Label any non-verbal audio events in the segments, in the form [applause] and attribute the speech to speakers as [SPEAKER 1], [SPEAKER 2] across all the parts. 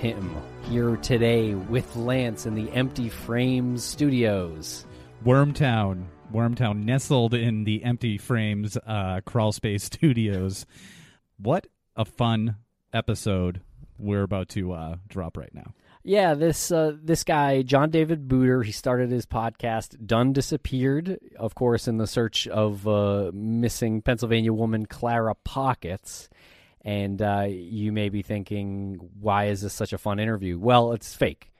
[SPEAKER 1] Tim, here today with Lance in the Empty Frames Studios.
[SPEAKER 2] Wormtown, Wormtown, nestled in the empty frames, uh, crawl space [laughs] studios. What a fun episode we're about to uh, drop right now.
[SPEAKER 1] Yeah, this uh, this guy, John David Booter, he started his podcast, Done Disappeared, of course, in the search of uh, missing Pennsylvania woman Clara Pockets. And uh, you may be thinking, why is this such a fun interview? Well, it's fake.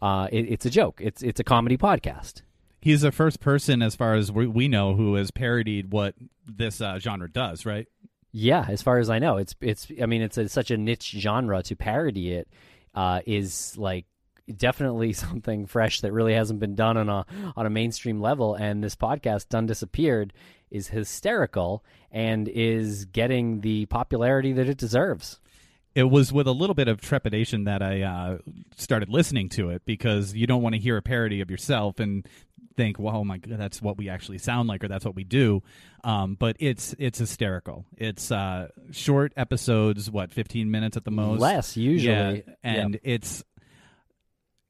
[SPEAKER 1] Uh, it, it's a joke. It's it's a comedy podcast.
[SPEAKER 2] He's the first person, as far as we, we know, who has parodied what this uh, genre does, right?
[SPEAKER 1] Yeah, as far as I know, it's it's. I mean, it's a, such a niche genre to parody it uh, is like definitely [laughs] something fresh that really hasn't been done on a on a mainstream level. And this podcast, Done Disappeared, is hysterical and is getting the popularity that it deserves.
[SPEAKER 2] It was with a little bit of trepidation that I uh, started listening to it because you don't want to hear a parody of yourself and think, "Well, oh my god, that's what we actually sound like, or that's what we do." Um, but it's it's hysterical. It's uh, short episodes, what fifteen minutes at the most,
[SPEAKER 1] Less usually,
[SPEAKER 2] yeah, and it's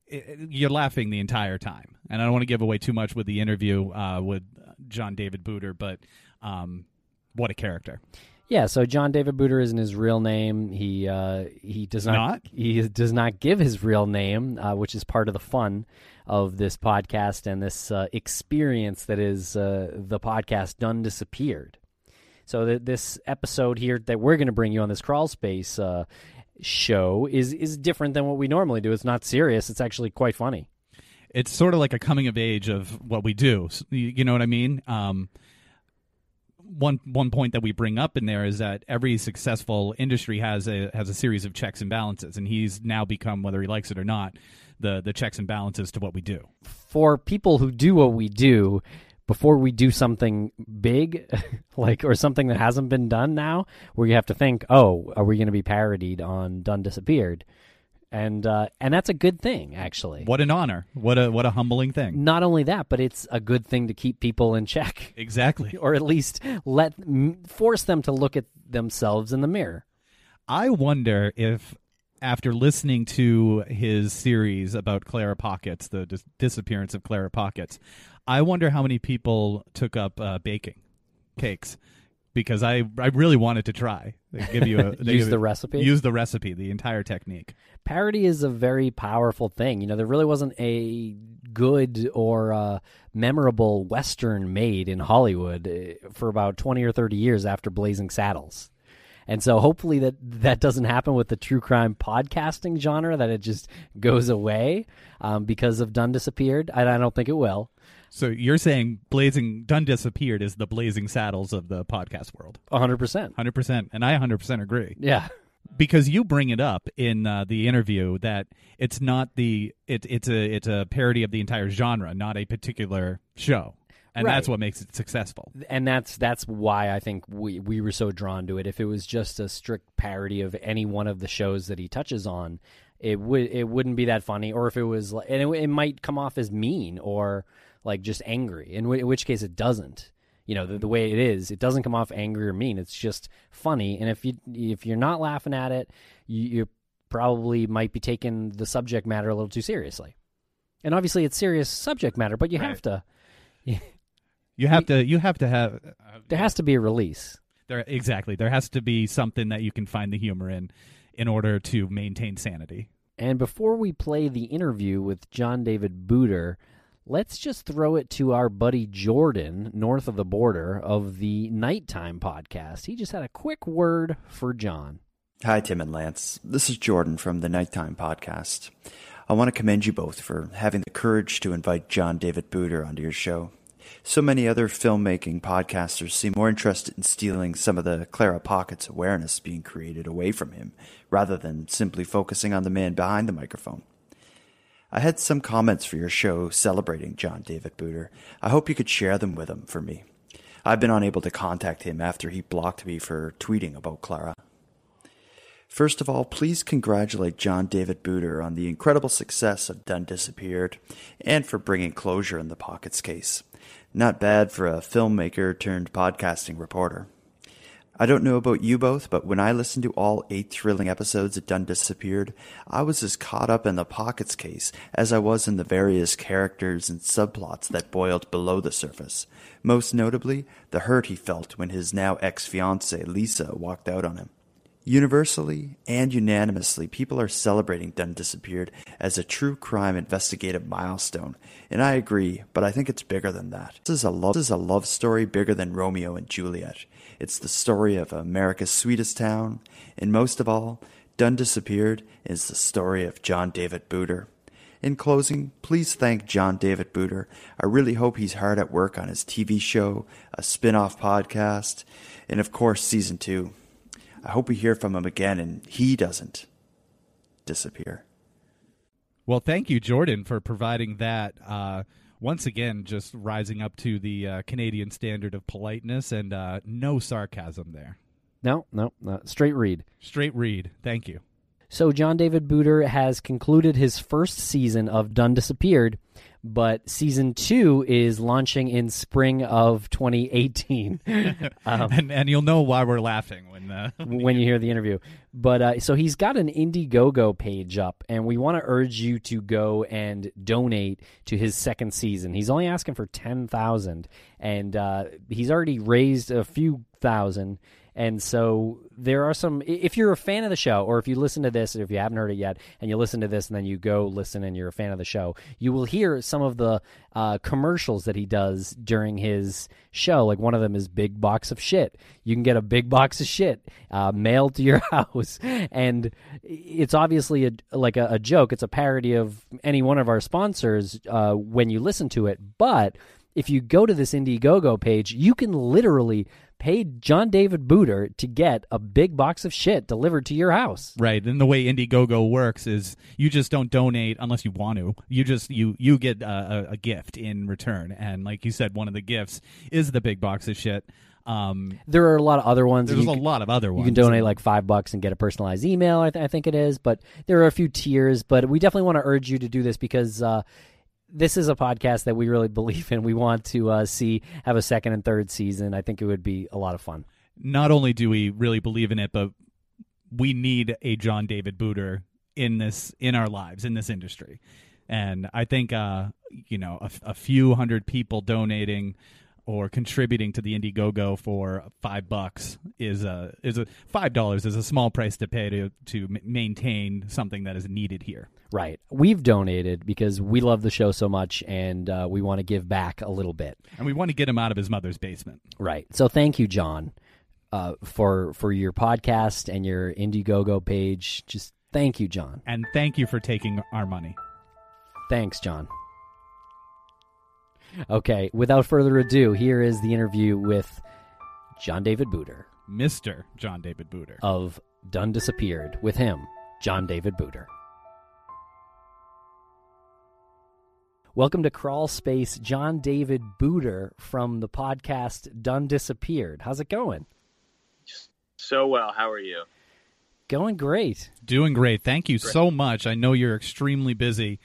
[SPEAKER 2] it, you're laughing the entire time. And I don't want to give away too much with the interview uh, with John David Booter, but um, what a character!
[SPEAKER 1] Yeah, so John David Booter isn't his real name. He uh, he does not,
[SPEAKER 2] Not?
[SPEAKER 1] he does not give his real name, uh, which is part of the fun of this podcast and this uh, experience that is uh, the podcast Done Disappeared. So th- this episode here that we're going to bring you on this crawl space uh, show is is different than what we normally do. It's not serious. It's actually quite funny.
[SPEAKER 2] It's sort of like a coming of age of what we do. You know what I mean? Um, one one point that we bring up in there is that every successful industry has a has a series of checks and balances, and he's now become, whether he likes it or not, the the checks and balances to what we do.
[SPEAKER 1] for people who do what we do before we do something big [laughs] like or something that hasn't been done now where you have to think oh are we going to be parodied on done disappeared and uh, and that's a good thing actually
[SPEAKER 2] What an honor! What a what a humbling thing.
[SPEAKER 1] not only that but it's a good thing to keep people in check
[SPEAKER 2] Exactly. [laughs]
[SPEAKER 1] or at least let m- force them to look at themselves in the mirror
[SPEAKER 2] I wonder if after listening to his series about Clara Pockets, the dis- disappearance of Clara Pockets, I wonder how many people took up uh, baking cakes because I I really wanted to try. They give you a [laughs]
[SPEAKER 1] Use the
[SPEAKER 2] you-
[SPEAKER 1] recipe?
[SPEAKER 2] Use the recipe, the entire technique.
[SPEAKER 1] parody is a very powerful thing. You know, there really wasn't a good or uh, memorable Western made in Hollywood uh, for about 20 or 30 years after Blazing Saddles. And so hopefully that that doesn't happen with the true crime podcasting genre, that it just goes away um, because of Done Disappeared. I, I don't think it will.
[SPEAKER 2] So you're saying Blazing Done Disappeared is the Blazing Saddles of the podcast world.
[SPEAKER 1] 100%.
[SPEAKER 2] 100%. And I 100% agree.
[SPEAKER 1] Yeah.
[SPEAKER 2] because you bring it up in uh, the interview that it's not the it, it's a it's a parody of the entire genre, not a particular show, and that's what makes it successful.
[SPEAKER 1] and that's that's why I think we we were so drawn to it. If it was just a strict parody of any one of the shows that he touches on, it would it wouldn't be that funny. Or if it was, like, and it, it might come off as mean or like just angry. In, w- in which case, it doesn't. You know, the, the way it is, it doesn't come off angry or mean. It's just funny. And if you if you're not laughing at it, you, you probably might be taking the subject matter a little too seriously. And obviously, it's serious subject matter, but you have to. [laughs]
[SPEAKER 2] You have to you have to have
[SPEAKER 1] There has to be a release.
[SPEAKER 2] there exactly there has to be something that you can find the humor in. in order to maintain sanity.
[SPEAKER 1] And before we play the interview with John David Booter, let's just throw it to our buddy Jordan, north of the border, of the Nighttime podcast. He just had a quick word for John.
[SPEAKER 3] Hi, Tim and Lance. This is Jordan from the Nighttime Podcast. I want to commend you both for having the courage to invite John David Booter onto your show. So many other filmmaking podcasters seem more interested in stealing some of the Clara Pocket's awareness being created away from him, rather than simply focusing on the man behind the microphone. I had some comments for your show celebrating John David Booter. I hope you could share them with him for me. I've been unable to contact him after he blocked me for tweeting about Clara. First of all, please congratulate John David Booter on the incredible success of Done Disappeared and for bringing closure in the Pockets case. Not bad for a filmmaker turned podcasting reporter. I don't know about you both, but when I listened to all eight thrilling episodes of Done Disappeared, I was as caught up in the Pockets case as I was in the various characters and subplots that boiled below the surface. Most notably, the hurt he felt when his now ex fiancee Lisa walked out on him. Universally and unanimously, people are celebrating Done Disappeared as a true crime investigative milestone, and I agree, but I think it's bigger than that. This is a love, this is a love story bigger than Romeo and Juliet. It's the story of America's sweetest town, and most of all, Done Disappeared is the story of John David Booter. In closing, please thank John David Booter. I really hope he's hard at work on his TV show, a spin off podcast, and of course, season two. I hope we hear from him again and he doesn't disappear.
[SPEAKER 2] Well, thank you, Jordan, for providing that. Uh, once again, just rising up to the uh, Canadian standard of politeness and uh, no sarcasm there.
[SPEAKER 1] No, no, no, straight read.
[SPEAKER 2] Straight read. Thank you.
[SPEAKER 1] So, John David Booter has concluded his first season of Done Disappeared, but season two is launching in spring of 2018. [laughs] [laughs]
[SPEAKER 2] um, and, and, you'll know why we're laughing when uh, [laughs]
[SPEAKER 1] when you hear the interview. But uh, so he's got an Indiegogo page up, and we want to urge you to go and donate to his second season. He's only asking for ten thousand, and uh, he's already raised a few thousand and so there are some. If you're a fan of the show, or if you listen to this, or if you haven't heard it yet, and you listen to this, and then you go listen, and you're a fan of the show, you will hear some of the uh, commercials that he does during his show. Like one of them is "Big Box of Shit." You can get a big box of shit uh, mailed to your [laughs] house, and it's obviously a, like a, a, joke. It's a parody of any one of our sponsors uh, when you listen to it, but if you go to this Indiegogo page, you can literally paid John David Booter to get a big box of shit delivered to your house.
[SPEAKER 2] Right. And the way Indiegogo works is you just don't donate unless you want to. You just you you get a, a gift in return. And like you said, one of the gifts is the big box of shit. Um,
[SPEAKER 1] there are a lot of other ones.
[SPEAKER 2] There's a lot of other ones.
[SPEAKER 1] You can donate like five bucks and get a personalized email. I, th- I, think it is, but there are a few tiers. But we definitely want to urge you to do this because uh, this is a podcast that we really believe in. We want to uh, see have a second and third season. I think it would be a lot of fun.
[SPEAKER 2] Not only do we really believe in it, but we need a John David Booter in this in our lives in this industry. And I think uh, you know a, a few hundred people donating or contributing to the Indiegogo for five bucks is a is a five dollars is a small price to pay to to maintain something that is needed here.
[SPEAKER 1] Right. We've donated because we love the show so much and uh, we want to give back a little bit.
[SPEAKER 2] And we want to get him out of his mother's basement.
[SPEAKER 1] Right. So thank you, John, uh, for for your podcast and your Indiegogo page. Just thank you, John.
[SPEAKER 2] And thank you for taking our money.
[SPEAKER 1] Thanks, John. Okay, without further ado, here is the interview with John David Booter.
[SPEAKER 2] Mr. John David Booter.
[SPEAKER 1] Of Done Disappeared. With him, John David Booter. Welcome to Crawl Space, John David Booter from the podcast Done Disappeared. How's it going?
[SPEAKER 4] So well. How are you?
[SPEAKER 1] Going great.
[SPEAKER 2] Doing great. Thank you great. so much. I know you're extremely busy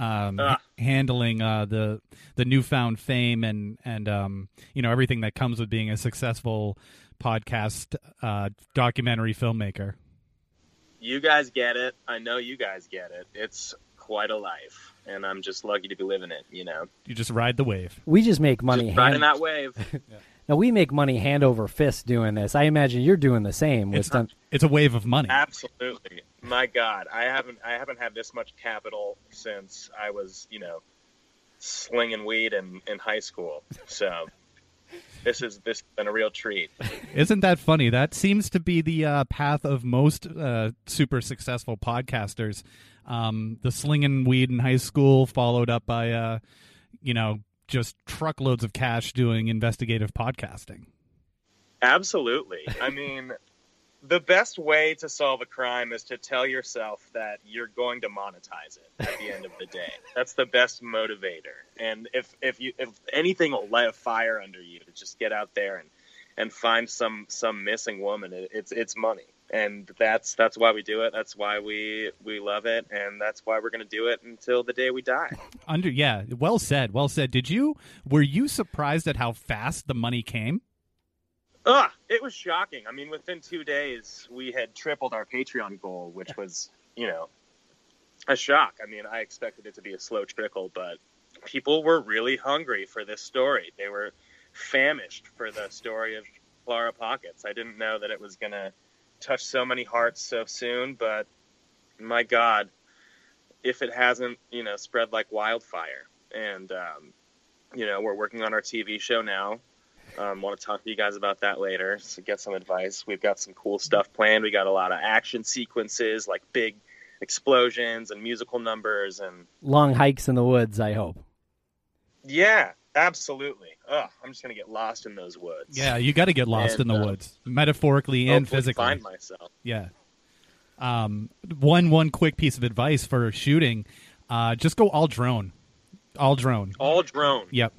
[SPEAKER 2] um, uh. handling uh, the the newfound fame and and um, you know everything that comes with being a successful podcast uh, documentary filmmaker.
[SPEAKER 4] You guys get it. I know you guys get it. It's quite a life, and I'm just lucky to be living it. You know,
[SPEAKER 2] you just ride the wave.
[SPEAKER 1] We just make money
[SPEAKER 4] just riding that wave.
[SPEAKER 1] yeah. [laughs] Now we make money hand over fist doing this. I imagine you're doing the same with
[SPEAKER 2] It's,
[SPEAKER 1] some.
[SPEAKER 2] it's a wave of money.
[SPEAKER 4] Absolutely. My God, I haven't I haven't had this much capital since I was, you know, slinging weed in, in high school. So this is this has been a real treat.
[SPEAKER 2] Isn't that funny? That seems to be the uh, path of most uh, super successful podcasters. Um, the slinging weed in high school, followed up by, uh, you know, just truckloads of cash doing investigative podcasting.
[SPEAKER 4] Absolutely. I mean, the best way to solve a crime is to tell yourself that you're going to monetize it at the end of the day. That's the best motivator. And if if you if anything will light a fire under you, to just get out there and and find some some missing woman. It, it's it's money. And that's that's why we do it. That's why we we love it, and that's why we're going to do it until the day we die. [laughs]
[SPEAKER 2] Under yeah, well said, well said. Did you were you surprised at how fast the money came?
[SPEAKER 4] Ugh, it was shocking. I mean, within two days, we had tripled our Patreon goal, which was, you know, a shock. I mean, I expected it to be a slow trickle, but people were really hungry for this story. They were famished for the story of Clara Pockets. I didn't know that it was going to touch so many hearts so soon, but my God, if it hasn't, you know, spread like wildfire. And, um, you know, we're working on our TV show now. Um, want to talk to you guys about that later. So get some advice. We've got some cool stuff planned. We got a lot of action sequences, like big explosions and musical numbers, and
[SPEAKER 1] Long hikes in the woods, I hope.
[SPEAKER 4] yeah, absolutely. Ugh, I'm just gonna get lost in those woods.
[SPEAKER 2] Yeah, you got to get lost
[SPEAKER 4] And,
[SPEAKER 2] in the
[SPEAKER 4] uh,
[SPEAKER 2] woods, metaphorically and physically.
[SPEAKER 4] Find myself.
[SPEAKER 2] Yeah. Um, one one quick piece of advice for shooting: uh, just go all drone, all drone.
[SPEAKER 4] All drone.
[SPEAKER 2] Yep.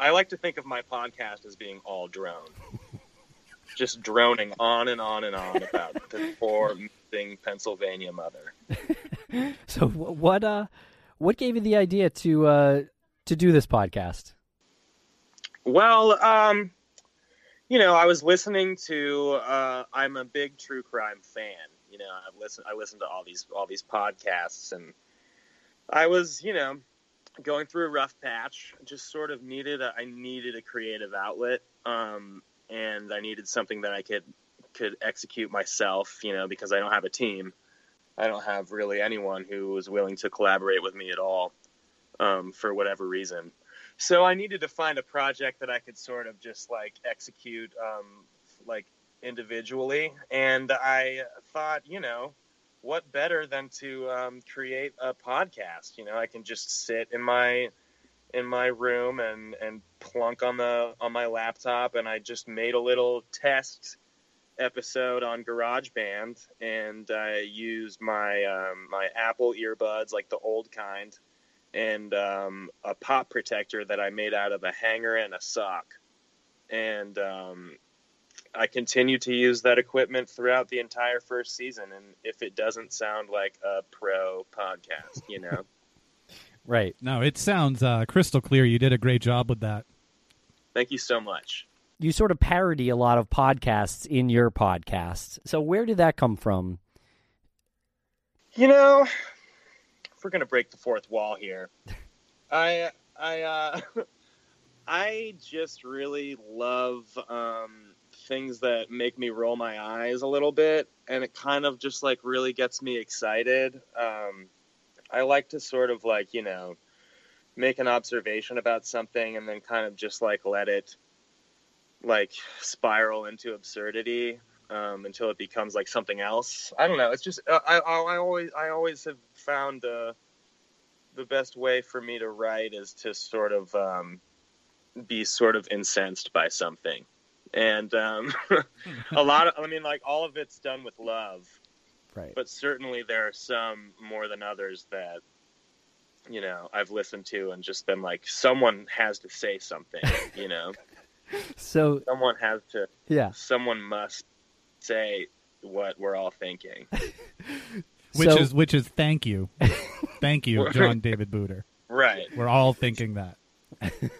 [SPEAKER 4] I like to think of my podcast as being all drone. [laughs] Just droning on and on and on about the poor missing Pennsylvania mother. [laughs]
[SPEAKER 1] So what uh what gave you the idea to uh to do this podcast?
[SPEAKER 4] Well, um, you know, I was listening to. Uh, I'm a big true crime fan. You know, I've listened. I listened to all these all these podcasts, and I was, you know, going through a rough patch. Just sort of needed. A, I needed a creative outlet, um, and I needed something that I could could execute myself. You know, because I don't have a team. I don't have really anyone who was willing to collaborate with me at all, um, for whatever reason. So I needed to find a project that I could sort of just like execute, um, like individually. And I thought, you know, what better than to um, create a podcast? You know, I can just sit in my in my room and and plunk on the on my laptop, and I just made a little test episode on GarageBand, and I used my um, my Apple earbuds, like the old kind, and um, a pop protector that I made out of a hanger and a sock. And um, I continue to use that equipment throughout the entire first season. And if it doesn't sound like a pro podcast, you know, [laughs]
[SPEAKER 1] Right.
[SPEAKER 2] No, it sounds uh, crystal clear. You did a great job with that.
[SPEAKER 4] thank you so much.
[SPEAKER 1] You sort of parody a lot of podcasts in your podcast. So where did that come from?
[SPEAKER 4] You know, if we're gonna break the fourth wall here, [laughs] I I uh, [laughs] I just really love um, things that make me roll my eyes a little bit, and it kind of just like really gets me excited. Um, I like to sort of like you know make an observation about something and then kind of just like let it like spiral into absurdity um, until it becomes like something else. I don't know. It's just uh, I, I, I always I always have found uh, the best way for me to write is to sort of um, be sort of incensed by something, and um, [laughs] a lot of I mean like all of it's done with love,
[SPEAKER 1] Right.
[SPEAKER 4] but certainly there are some more than others that you know I've listened to and just been like someone has to say something, you know, [laughs]
[SPEAKER 1] So
[SPEAKER 4] someone has to
[SPEAKER 1] yeah.
[SPEAKER 4] someone must say what we're all thinking. [laughs]
[SPEAKER 2] Which
[SPEAKER 1] So-
[SPEAKER 2] is which is thank you, [laughs] thank you, John David Booter.
[SPEAKER 4] right.
[SPEAKER 2] We're all thinking that.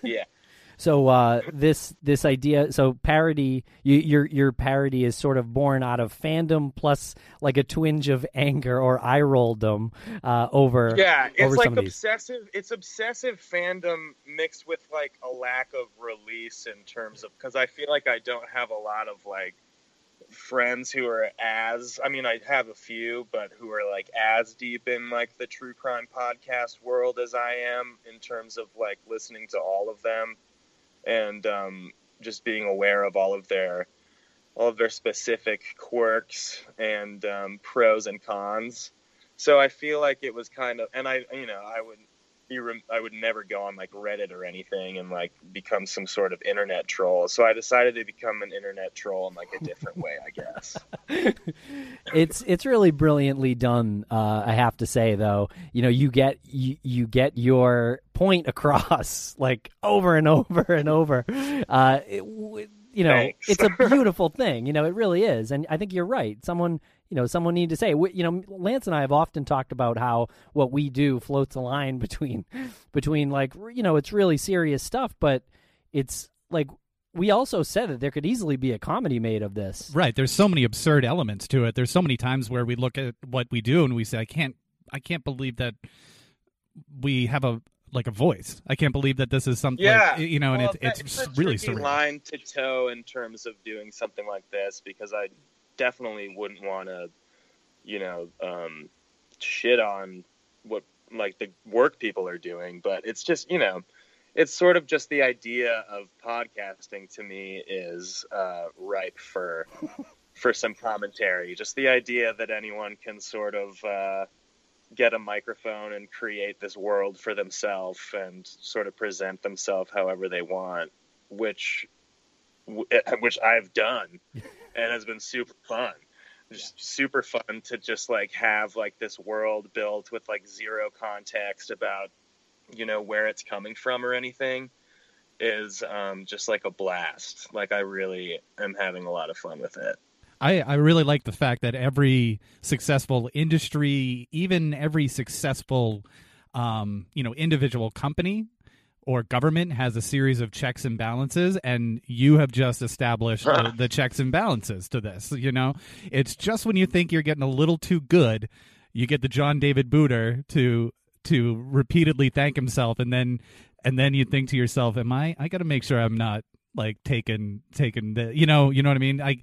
[SPEAKER 4] Yeah. [laughs]
[SPEAKER 1] So uh, this this idea, so parody, you, your your parody is sort of born out of fandom plus like a twinge of anger or eye rolldom uh, over
[SPEAKER 4] yeah, it's
[SPEAKER 1] over
[SPEAKER 4] like
[SPEAKER 1] some
[SPEAKER 4] obsessive. It's obsessive fandom mixed with like a lack of release in terms of because I feel like I don't have a lot of like friends who are as I mean I have a few, but who are like as deep in like the true crime podcast world as I am in terms of like listening to all of them and um, just being aware of all of their all of their specific quirks and um, pros and cons. So I feel like it was kind of, and I, you know, I would be, rem- I would never go on like Reddit or anything and like become some sort of internet troll. So I decided to become an internet troll in like a different way, I guess. [laughs]
[SPEAKER 1] it's it's really brilliantly done. Uh, I have to say, though, you know, you get you, you get your point across [laughs] like over and over and over. Uh, it, you know,
[SPEAKER 4] Thanks.
[SPEAKER 1] it's a [laughs] beautiful thing. You know, it really is, and I think you're right. Someone. You know, someone need to say. we- You know, Lance and I have often talked about how what we do floats a line [laughs] between, between like you know, it's really serious stuff, but it's like we also said that there could easily be a comedy made of this.
[SPEAKER 2] Right. There's so many absurd elements to it. There's so many times where we look at what we do and we say, I can't, I can't believe that we have a like a voice. I can't believe that this is something.
[SPEAKER 4] Yeah,
[SPEAKER 2] like, you know, and
[SPEAKER 4] Well,
[SPEAKER 2] it's
[SPEAKER 4] that-
[SPEAKER 2] it's really surreal.
[SPEAKER 4] line to toe in terms of doing something like this because I definitely wouldn't want to, you know, um, shit on what like the work people are doing. But it's just you know, it's sort of just the idea of podcasting to me is uh, ripe for for some commentary. Just the idea that anyone can sort of. Uh, get a microphone and create this world for themselves and sort of present themselves however they want, which which I've done [laughs] and has been super fun. Just super fun to just like have like this world built with like zero context about you know where it's coming from or anything is um, just like a blast. Like I really am having a lot of fun with it.
[SPEAKER 2] I, I really like the fact that every successful industry, even every successful, um, you know, individual company or government has a series of checks and balances, and you have just established the, [laughs] the checks and balances to this. You know, it's just when you think you're getting a little too good, you get the John David Booter to to repeatedly thank himself, and then and then you think to yourself, "Am I? I got to make sure I'm not." Like taking taking the you know you know what i mean i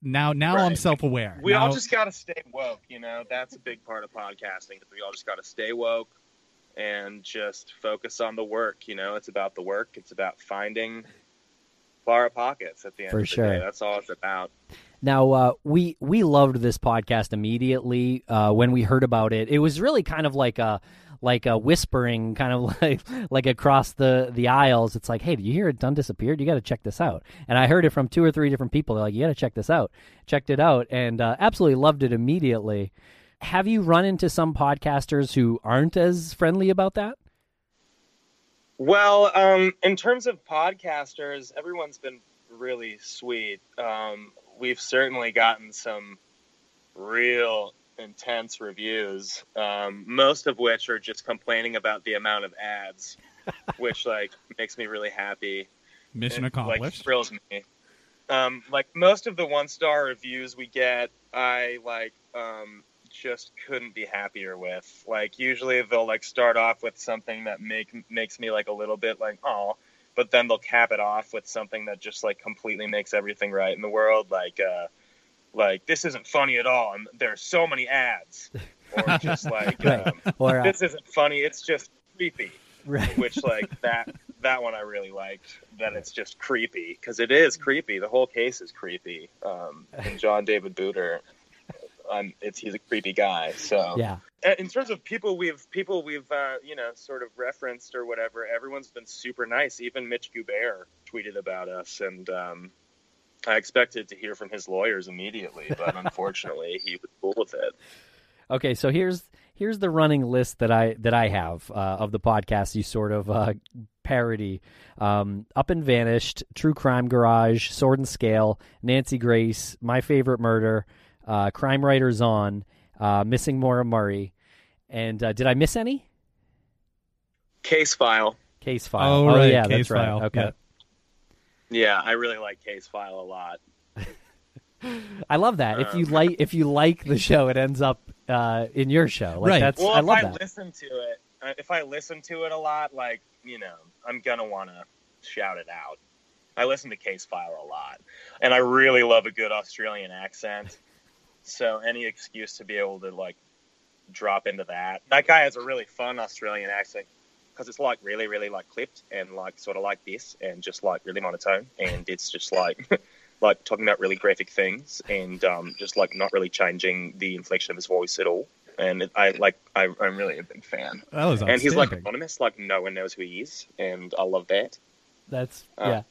[SPEAKER 2] now now i'm self-aware
[SPEAKER 4] We
[SPEAKER 2] now,
[SPEAKER 4] all just got to stay woke, you know. That's a big part of podcasting. We all just got to stay woke and just focus on the work. You know, it's about the work. It's about finding Clara Pockets at the end
[SPEAKER 1] For
[SPEAKER 4] of the
[SPEAKER 1] sure.
[SPEAKER 4] day. That's all it's about.
[SPEAKER 1] Now, uh, we we loved this podcast immediately uh, when we heard about it. It was really kind of like a like a whispering, kind of [laughs] like like across the the aisles. It's like, hey, do you hear it done disappeared? You got to check this out. And I heard it from two or three different people. They're like, you got to check this out. Checked it out and uh, absolutely loved it immediately. Have you run into some podcasters who aren't as friendly about that?
[SPEAKER 4] Well, um, in terms of podcasters, everyone's been really sweet. Um, we've certainly gotten some real intense reviews, um, most of which are just complaining about the amount of ads, [laughs] which like makes me really happy.
[SPEAKER 2] mission
[SPEAKER 4] It,
[SPEAKER 2] accomplished
[SPEAKER 4] Like thrills me. Um, like most of the one star reviews we get, I like um, just couldn't be happier with. Like usually they'll like start off with something that make makes me like a little bit like oh, but then they'll cap it off with something that just like completely makes everything right in the world. Like uh, like this isn't funny at all, and there are so many ads, or [laughs] just like
[SPEAKER 1] Right.
[SPEAKER 4] um,
[SPEAKER 1] Or uh,
[SPEAKER 4] this isn't funny. It's just creepy
[SPEAKER 1] right.
[SPEAKER 4] which like that that one I really liked. That it's just creepy because it is creepy. The whole case is creepy. Um, and John David Booter, um, it's he's a creepy guy. So
[SPEAKER 1] yeah.
[SPEAKER 4] In terms of people we've people we've uh, you know sort of referenced or whatever, everyone's been super nice. Even Mike Boudet tweeted about us, and um, I expected to hear from his lawyers immediately, but [laughs] unfortunately he was cool with it.
[SPEAKER 1] Okay, so here's here's the running list that I that I have uh, of the podcasts you sort of uh, parody: um, Up and Vanished, True Crime Garage, Sword and Scale, Nancy Grace, My Favorite Murder, uh, Crime Writers On, uh, Missing Maura Murray, and uh, did I miss any?
[SPEAKER 4] Case file.
[SPEAKER 1] Case File.
[SPEAKER 2] Oh, right,
[SPEAKER 1] yeah,
[SPEAKER 2] Case
[SPEAKER 1] that's right.
[SPEAKER 2] File,
[SPEAKER 1] Okay.
[SPEAKER 2] yeah.
[SPEAKER 4] Yeah, I really like Case File a lot. [laughs]
[SPEAKER 1] I love that. if you
[SPEAKER 4] Um,
[SPEAKER 1] like, if you like the show, it ends up uh, in your show. Like
[SPEAKER 2] Right.
[SPEAKER 1] That's
[SPEAKER 4] Well,
[SPEAKER 1] I
[SPEAKER 4] if I
[SPEAKER 1] that.
[SPEAKER 4] listen to it, uh, if I listen to it a lot, like you know, I'm gonna want to shout it out. I listen to Case File a lot, and I really love a good Australian accent. So any excuse to be able to like drop into that. That guy has a really fun Australian accent because it's like really, really like clipped and like sort of like this and just like really monotone, and it's just like. [laughs] Like talking about really graphic things and um, just like not really changing the inflection of his voice at all and it, I like I, I'm really a big fan.
[SPEAKER 2] That was
[SPEAKER 4] And he's like anonymous, like no one knows who he is, and I love that.
[SPEAKER 1] That's
[SPEAKER 4] Uh,
[SPEAKER 1] yeah,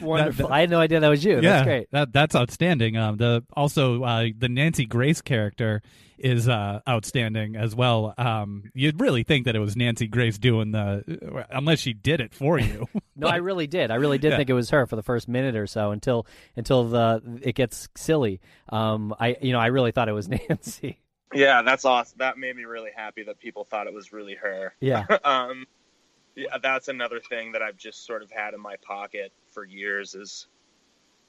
[SPEAKER 1] wonderful.
[SPEAKER 2] that-
[SPEAKER 1] I had no idea that was you.
[SPEAKER 2] yeah,
[SPEAKER 1] That's great.
[SPEAKER 2] That that's outstanding. Um, the also uh, the Nancy Grace character is uh, outstanding as well. Um, you'd really think that it was Nancy Grace doing the, unless she did it for you. [laughs]
[SPEAKER 1] No, I [laughs] really did. I really did
[SPEAKER 2] Yeah.
[SPEAKER 1] think it was her for the first minute or so until until the it gets silly. Um, I you know I really thought it was [laughs] Nancy.
[SPEAKER 4] Yeah, that's awesome. That made me really happy that people thought it was really her.
[SPEAKER 1] Yeah.
[SPEAKER 4] um, yeah, that's another thing that I've just sort of had in my pocket for years is,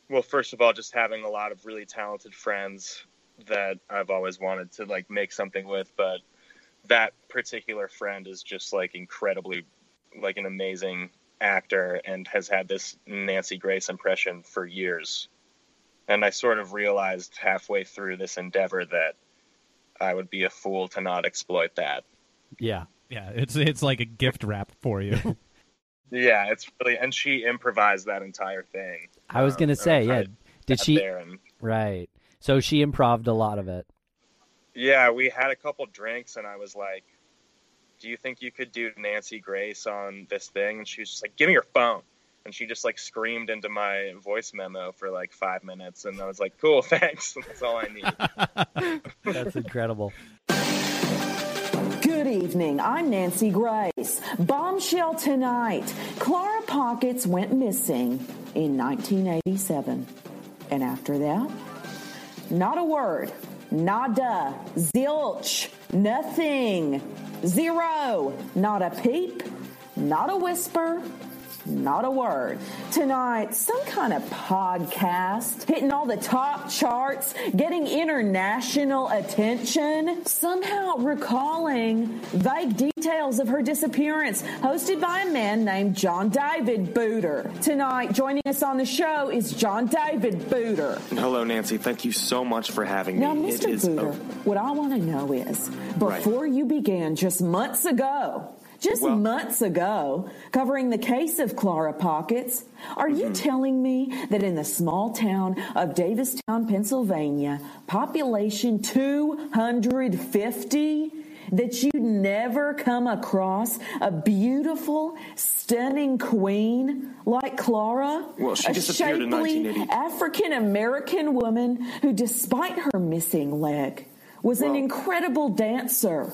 [SPEAKER 4] well, first of all, just having a lot of really talented friends that I've always wanted to like make something with, but that particular friend is just like incredibly, like an amazing actor and has had this Nancy Grace impression for years. And I sort of realized halfway through this endeavor that I would be a fool to not exploit that.
[SPEAKER 1] Yeah.
[SPEAKER 2] Yeah, it's it's like a gift wrap for you. [laughs]
[SPEAKER 4] Yeah, it's really, and she improvised that entire thing.
[SPEAKER 1] I was
[SPEAKER 4] Um,
[SPEAKER 1] gonna
[SPEAKER 4] and
[SPEAKER 1] say, yeah. Did she?
[SPEAKER 4] And,
[SPEAKER 1] Right. So she improved a lot of it.
[SPEAKER 4] yeah, we had a couple drinks, and I was like, "Do you think you could do Nancy Grace on this thing?" And she was just like, "Give me your phone." And she just like screamed into my voice memo for like five minutes, and I was like, "Cool, [laughs] thanks. That's all I need." [laughs]
[SPEAKER 1] That's incredible.
[SPEAKER 5] Good evening. I'm Nancy Grace. Bombshell tonight. Clara Pockets went missing in 1987. And after that, not a word. Nada. Zilch. Nothing. Zero. Not a peep. Not a whisper. Not a word. Tonight, some kind of podcast hitting all the top charts, getting international attention, somehow recalling vague details of her disappearance, hosted by a man named John David Booter. Tonight, joining us on the show is John David Booter.
[SPEAKER 6] Hello, Nancy. Thank you so much for having
[SPEAKER 5] Now,
[SPEAKER 6] me.
[SPEAKER 5] Mr.
[SPEAKER 6] It is a-
[SPEAKER 5] Booter, what I want to know is
[SPEAKER 6] Right.
[SPEAKER 5] before you began just months ago, just
[SPEAKER 6] Well-
[SPEAKER 5] months ago, covering the case of Clara Pockets, are
[SPEAKER 6] Mm-hmm.
[SPEAKER 5] you telling me that in the small town of Davistown, Pennsylvania, population 250, that you'd never come across a beautiful, stunning queen like Clara?
[SPEAKER 6] Well, she
[SPEAKER 5] a
[SPEAKER 6] disappeared in
[SPEAKER 5] shapely
[SPEAKER 6] 1980.
[SPEAKER 5] African American woman who, despite her missing leg, was an incredible dancer.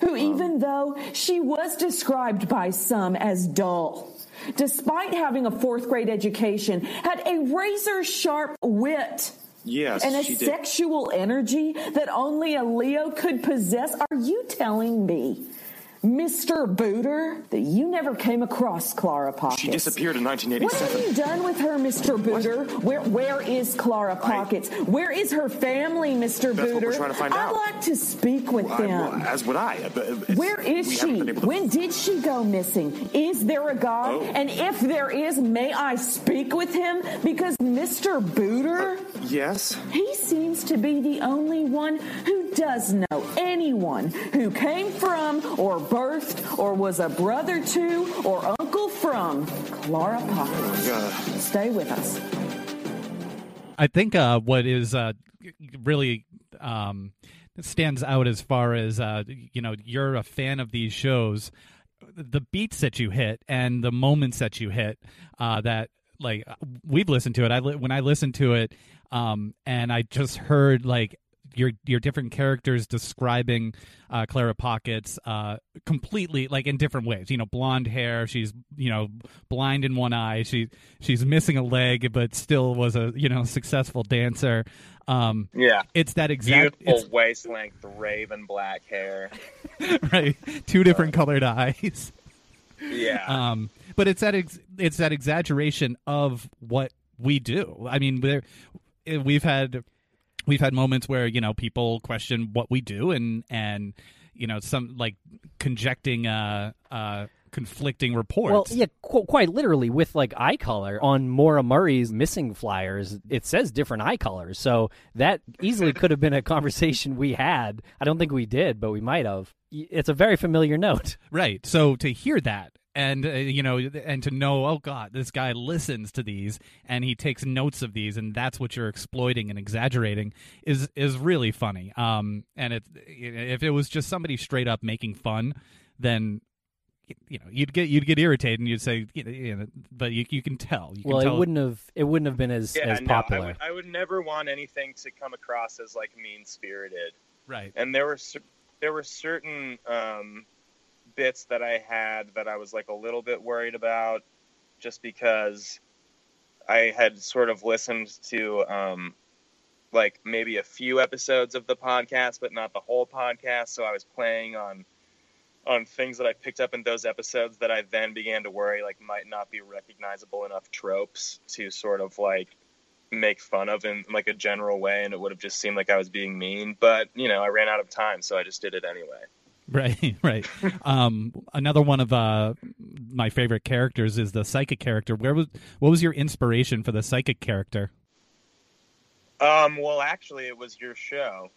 [SPEAKER 5] Who, um, even though she was described by some as dull, despite having a fourth grade education, had a razor sharp wit
[SPEAKER 6] Yes,
[SPEAKER 5] and a
[SPEAKER 6] she did.
[SPEAKER 5] sexual energy that only a Leo could possess. Are you telling me, Mr. Booter, that you never came across Clara Pockets?
[SPEAKER 6] She disappeared in 1987.
[SPEAKER 5] What have
[SPEAKER 6] 1987.
[SPEAKER 5] you done with her, Mr. Booter? Where where is Clara Pockets? Where is her family, Mr.
[SPEAKER 6] That's
[SPEAKER 5] Booter?
[SPEAKER 6] what we're trying to find
[SPEAKER 5] I'd
[SPEAKER 6] out.
[SPEAKER 5] like to speak with
[SPEAKER 6] I-
[SPEAKER 5] them.
[SPEAKER 6] well, as would I.
[SPEAKER 5] Where is she?
[SPEAKER 6] been able to-
[SPEAKER 5] When did she go missing? Is there a God?
[SPEAKER 6] Oh.
[SPEAKER 5] And if there is, may I speak with him? Because Mr. Booter, uh,
[SPEAKER 6] Yes.
[SPEAKER 5] he seems to be the only one who does know anyone who came from, or birthed, or was a brother to, or uncle from Clara Pockets.
[SPEAKER 6] Uh,
[SPEAKER 5] Stay with us.
[SPEAKER 2] I think uh, what is uh, really um, stands out as far as uh, you know, you're a fan of these shows. The beats that you hit and the moments that you hit uh, that like we've listened to it. I when I listened to it, um, and I just heard like your your different characters describing uh, Clara Pockets uh, completely like in different ways. You know, blonde hair. She's you know blind in one eye. She she's missing a leg, but still was a you know successful dancer. Um,
[SPEAKER 4] yeah,
[SPEAKER 2] it's that exact.
[SPEAKER 4] beautiful waist length, raven black hair. [laughs]
[SPEAKER 2] Right. Two different colored eyes.
[SPEAKER 4] Yeah,
[SPEAKER 2] Um, but it's that ex- it's that exaggeration of what we do. I mean, we've had we've had moments where you know people question what we do and and you know some like conjecting uh uh conflicting reports.
[SPEAKER 1] Well, yeah, qu- quite literally with like eye color on Maura Murray's missing flyers, it says different eye colors. So that easily could have been a conversation we had. I don't think we did, but we might have. It's a very familiar note.
[SPEAKER 2] Right. So to hear that and uh, you know and to know oh god this guy listens to these and he takes notes of these and that's what you're exploiting and exaggerating is is really funny um and it if it was just somebody straight up making fun then you know you'd get you'd get irritated and you'd say you know, but you you can tell you can
[SPEAKER 1] Well, it wouldn't have it wouldn't have been as
[SPEAKER 4] Yeah,
[SPEAKER 1] as
[SPEAKER 4] no,
[SPEAKER 1] popular.
[SPEAKER 4] I would, I would never want anything to come across as like mean spirited.
[SPEAKER 2] right
[SPEAKER 4] and there were there were certain um, bits that I had that I was like a little bit worried about, just because I had sort of listened to um, like maybe a few episodes of the podcast, but not the whole podcast. So I was playing on on things that I picked up in those episodes that I then began to worry like might not be recognizable enough tropes to sort of like make fun of in like a general way and it would have just seemed like I was being mean but you know I ran out of time so I just did it anyway [laughs]
[SPEAKER 2] Right, right. um, another one of uh, my favorite characters is the psychic character. Where was what was your inspiration for the psychic character?
[SPEAKER 4] um well actually it was your show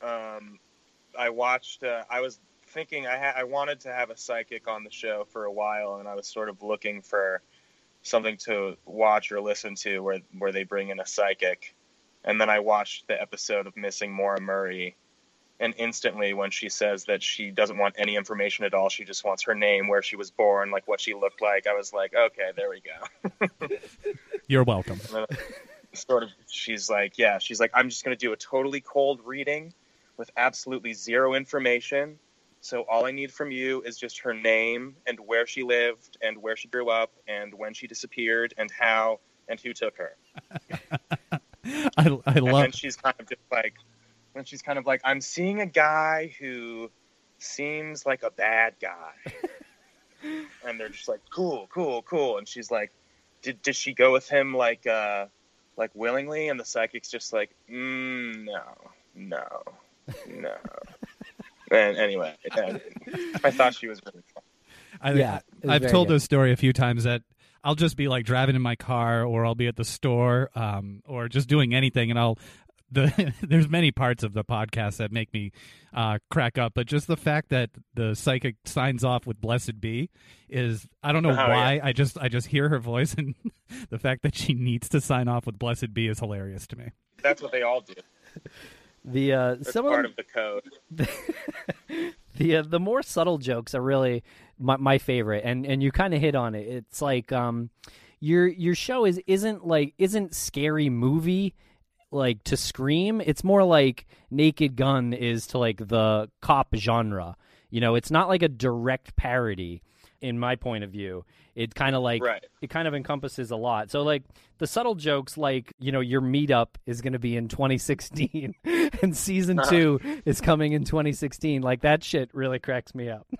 [SPEAKER 4] um I watched uh, I was thinking I ha- I wanted to have a psychic on the show for a while and I was sort of looking for something to watch or listen to where where they bring in a psychic and then I watched the episode of Missing Maura Murray and instantly when she says that she doesn't want any information at all she just wants her name where she was born like what she looked like i was like okay there we go [laughs]
[SPEAKER 2] You're welcome.
[SPEAKER 4] Sort of she's like yeah she's like i'm just going to do a totally cold reading with absolutely zero information so all i need from you is just her name and where she lived and where she grew up and when she disappeared and how and who took her [laughs]
[SPEAKER 2] I, I
[SPEAKER 4] and
[SPEAKER 2] love.
[SPEAKER 4] then she's kind of just like then she's kind of like i'm seeing a guy who seems like a bad guy [laughs] and they're just like cool cool cool and she's like did, did she go with him like uh like willingly and the psychic's just like mm, no no no [laughs] and anyway I, I thought she was really fun
[SPEAKER 2] I,
[SPEAKER 1] yeah,
[SPEAKER 2] I've told
[SPEAKER 1] good.
[SPEAKER 2] this story a few times that I'll just be like driving in my car, or I'll be at the store, um, or just doing anything, and I'll. The, [laughs] there's many parts of the podcast that make me uh, crack up, but just the fact that the psychic signs off with "Blessed be" is I don't know
[SPEAKER 4] Oh,
[SPEAKER 2] why
[SPEAKER 4] yeah.
[SPEAKER 2] I just I just hear her voice, [laughs] and the fact that she needs to sign off with "Blessed be" is hilarious to me.
[SPEAKER 4] that's what they all do
[SPEAKER 1] the uh,
[SPEAKER 4] that's
[SPEAKER 1] some of
[SPEAKER 4] part
[SPEAKER 1] them,
[SPEAKER 4] of the code [laughs]
[SPEAKER 1] the uh, the more subtle jokes are really my, my favorite and and you kind of hit on it it's like um your your show is isn't like isn't scary movie like to scream it's more like naked gun is to like the cop genre you know it's not like a direct parody in my point of view it kind of like
[SPEAKER 4] Right.
[SPEAKER 1] it kind of encompasses a lot so like the subtle jokes like you know your meetup is going to be in [laughs] 2016 [laughs] and season
[SPEAKER 4] Uh-huh.
[SPEAKER 1] 2 is coming in 2016 like that shit really cracks me up [laughs]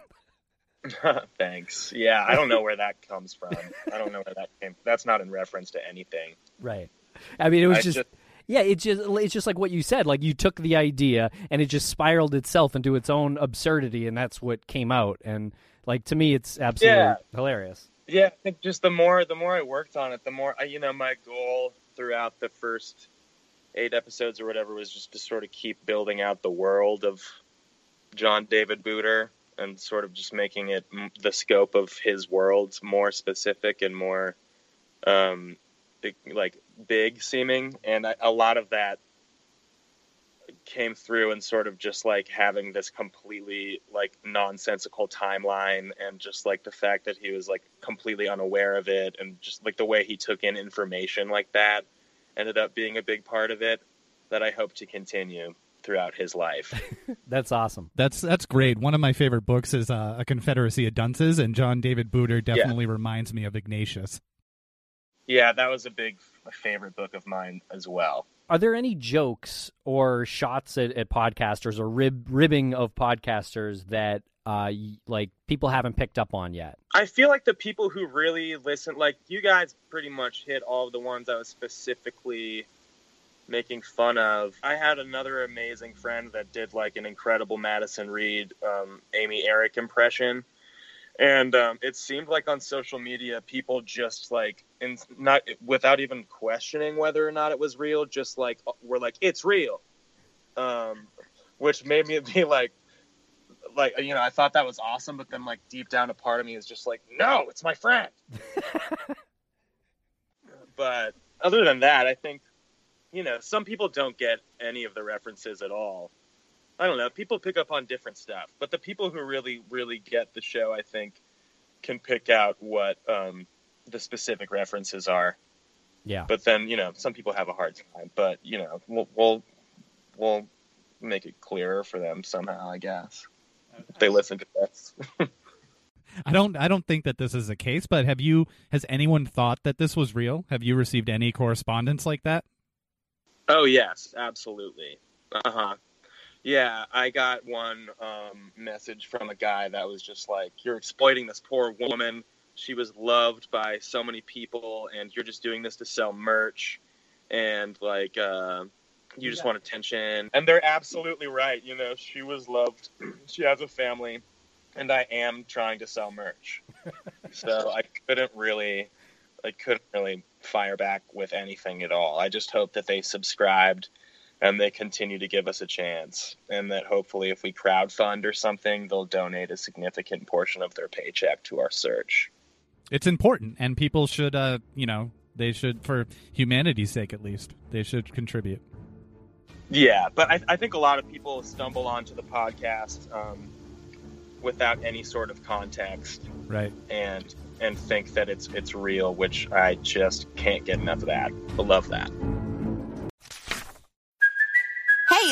[SPEAKER 4] Thanks. Yeah, I don't know where that comes from. I don't know where that came. That's not in reference to anything.
[SPEAKER 1] right i mean it was
[SPEAKER 4] I
[SPEAKER 1] just,
[SPEAKER 4] just-
[SPEAKER 1] yeah it's just it's just like what you said like you took the idea and it just spiraled itself into its own absurdity and that's what came out and like to me it's absolutely
[SPEAKER 4] Yeah.
[SPEAKER 1] hilarious
[SPEAKER 4] Yeah, I think just the more the more I worked on it, the more I, you know, my goal throughout the first eight episodes or whatever was just to sort of keep building out the world of John David Booter and sort of just making it m- the scope of his world more specific and more um like big seeming and I, a lot of that came through and sort of just like having this completely like nonsensical timeline and just like the fact that he was like completely unaware of it and just like the way he took in information like that ended up being a big part of it that I hope to continue throughout his life. [laughs]
[SPEAKER 1] that's awesome
[SPEAKER 2] That's that's great. One of my favorite books is uh, A Confederacy of Dunces, and John David Booter definitely reminds me of Ignatius.
[SPEAKER 4] yeah, that was a big favorite book of mine as well.
[SPEAKER 1] are there any jokes or shots at, at podcasters or rib, ribbing of podcasters that uh, like people haven't picked up on yet?
[SPEAKER 4] I feel like the people who really listen, like you guys, pretty much hit all of the ones I was specifically making fun of. I had another amazing friend that did like an incredible Madison Reed, um, Amy Eric impression and um, it seemed like on social media people just like in not without even questioning whether or not it was real just like were like it's real. Um, which made me [laughs] be like like you know i thought that was awesome but then like deep down a part of me is just like no it's my friend. [laughs] But other than that i think you know some people don't get any of the references at all I don't know. People pick up on different stuff, but the people who really, really get the show, I think, can pick out what um, the specific references are.
[SPEAKER 1] Yeah.
[SPEAKER 4] But then, you know, some people have a hard time. But you know, we'll we'll, we'll make it clearer for them somehow. I guess if they listen to this. [laughs]
[SPEAKER 2] I don't I don't think that this is the case, but have you has anyone thought that this was real? Have you received any correspondence like that?
[SPEAKER 4] Oh yes, absolutely. Uh huh. Yeah, I got one um, message from a guy that was just like, "You're exploiting this poor woman. She was loved by so many people, and you're just doing this to sell merch, and like, uh, you just yeah. want attention." And they're absolutely right. You know, she was loved. [clears throat] she has a family, and I am trying to sell merch, [laughs] so I couldn't really, I couldn't really fire back with anything at all. I just hope that they subscribed and they continue to give us a chance and that hopefully if we crowdfund or something they'll donate a significant portion of their paycheck to our search.
[SPEAKER 2] It's important and people should uh you know they should for humanity's sake at least they should contribute.
[SPEAKER 4] Yeah but i, I think a lot of people stumble onto the podcast um, without any sort of context.
[SPEAKER 2] Right.
[SPEAKER 4] And and think that it's it's real which i just can't get enough of that. I love that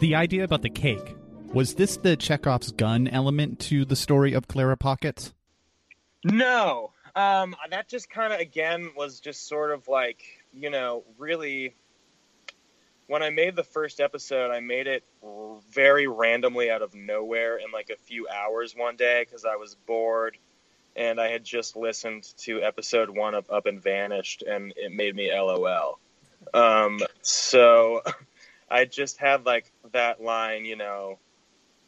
[SPEAKER 2] the idea about the cake was this the Chekhov's gun element to the story of Clara Pockets?
[SPEAKER 4] No, um, that just kind of again was just sort of like you know really. When I made the first episode, I made it very randomly out of nowhere in like a few hours one day because I was bored and I had just listened to episode one of Up and Vanished and it made me LOL. Um, so [laughs] I just had like that line, you know,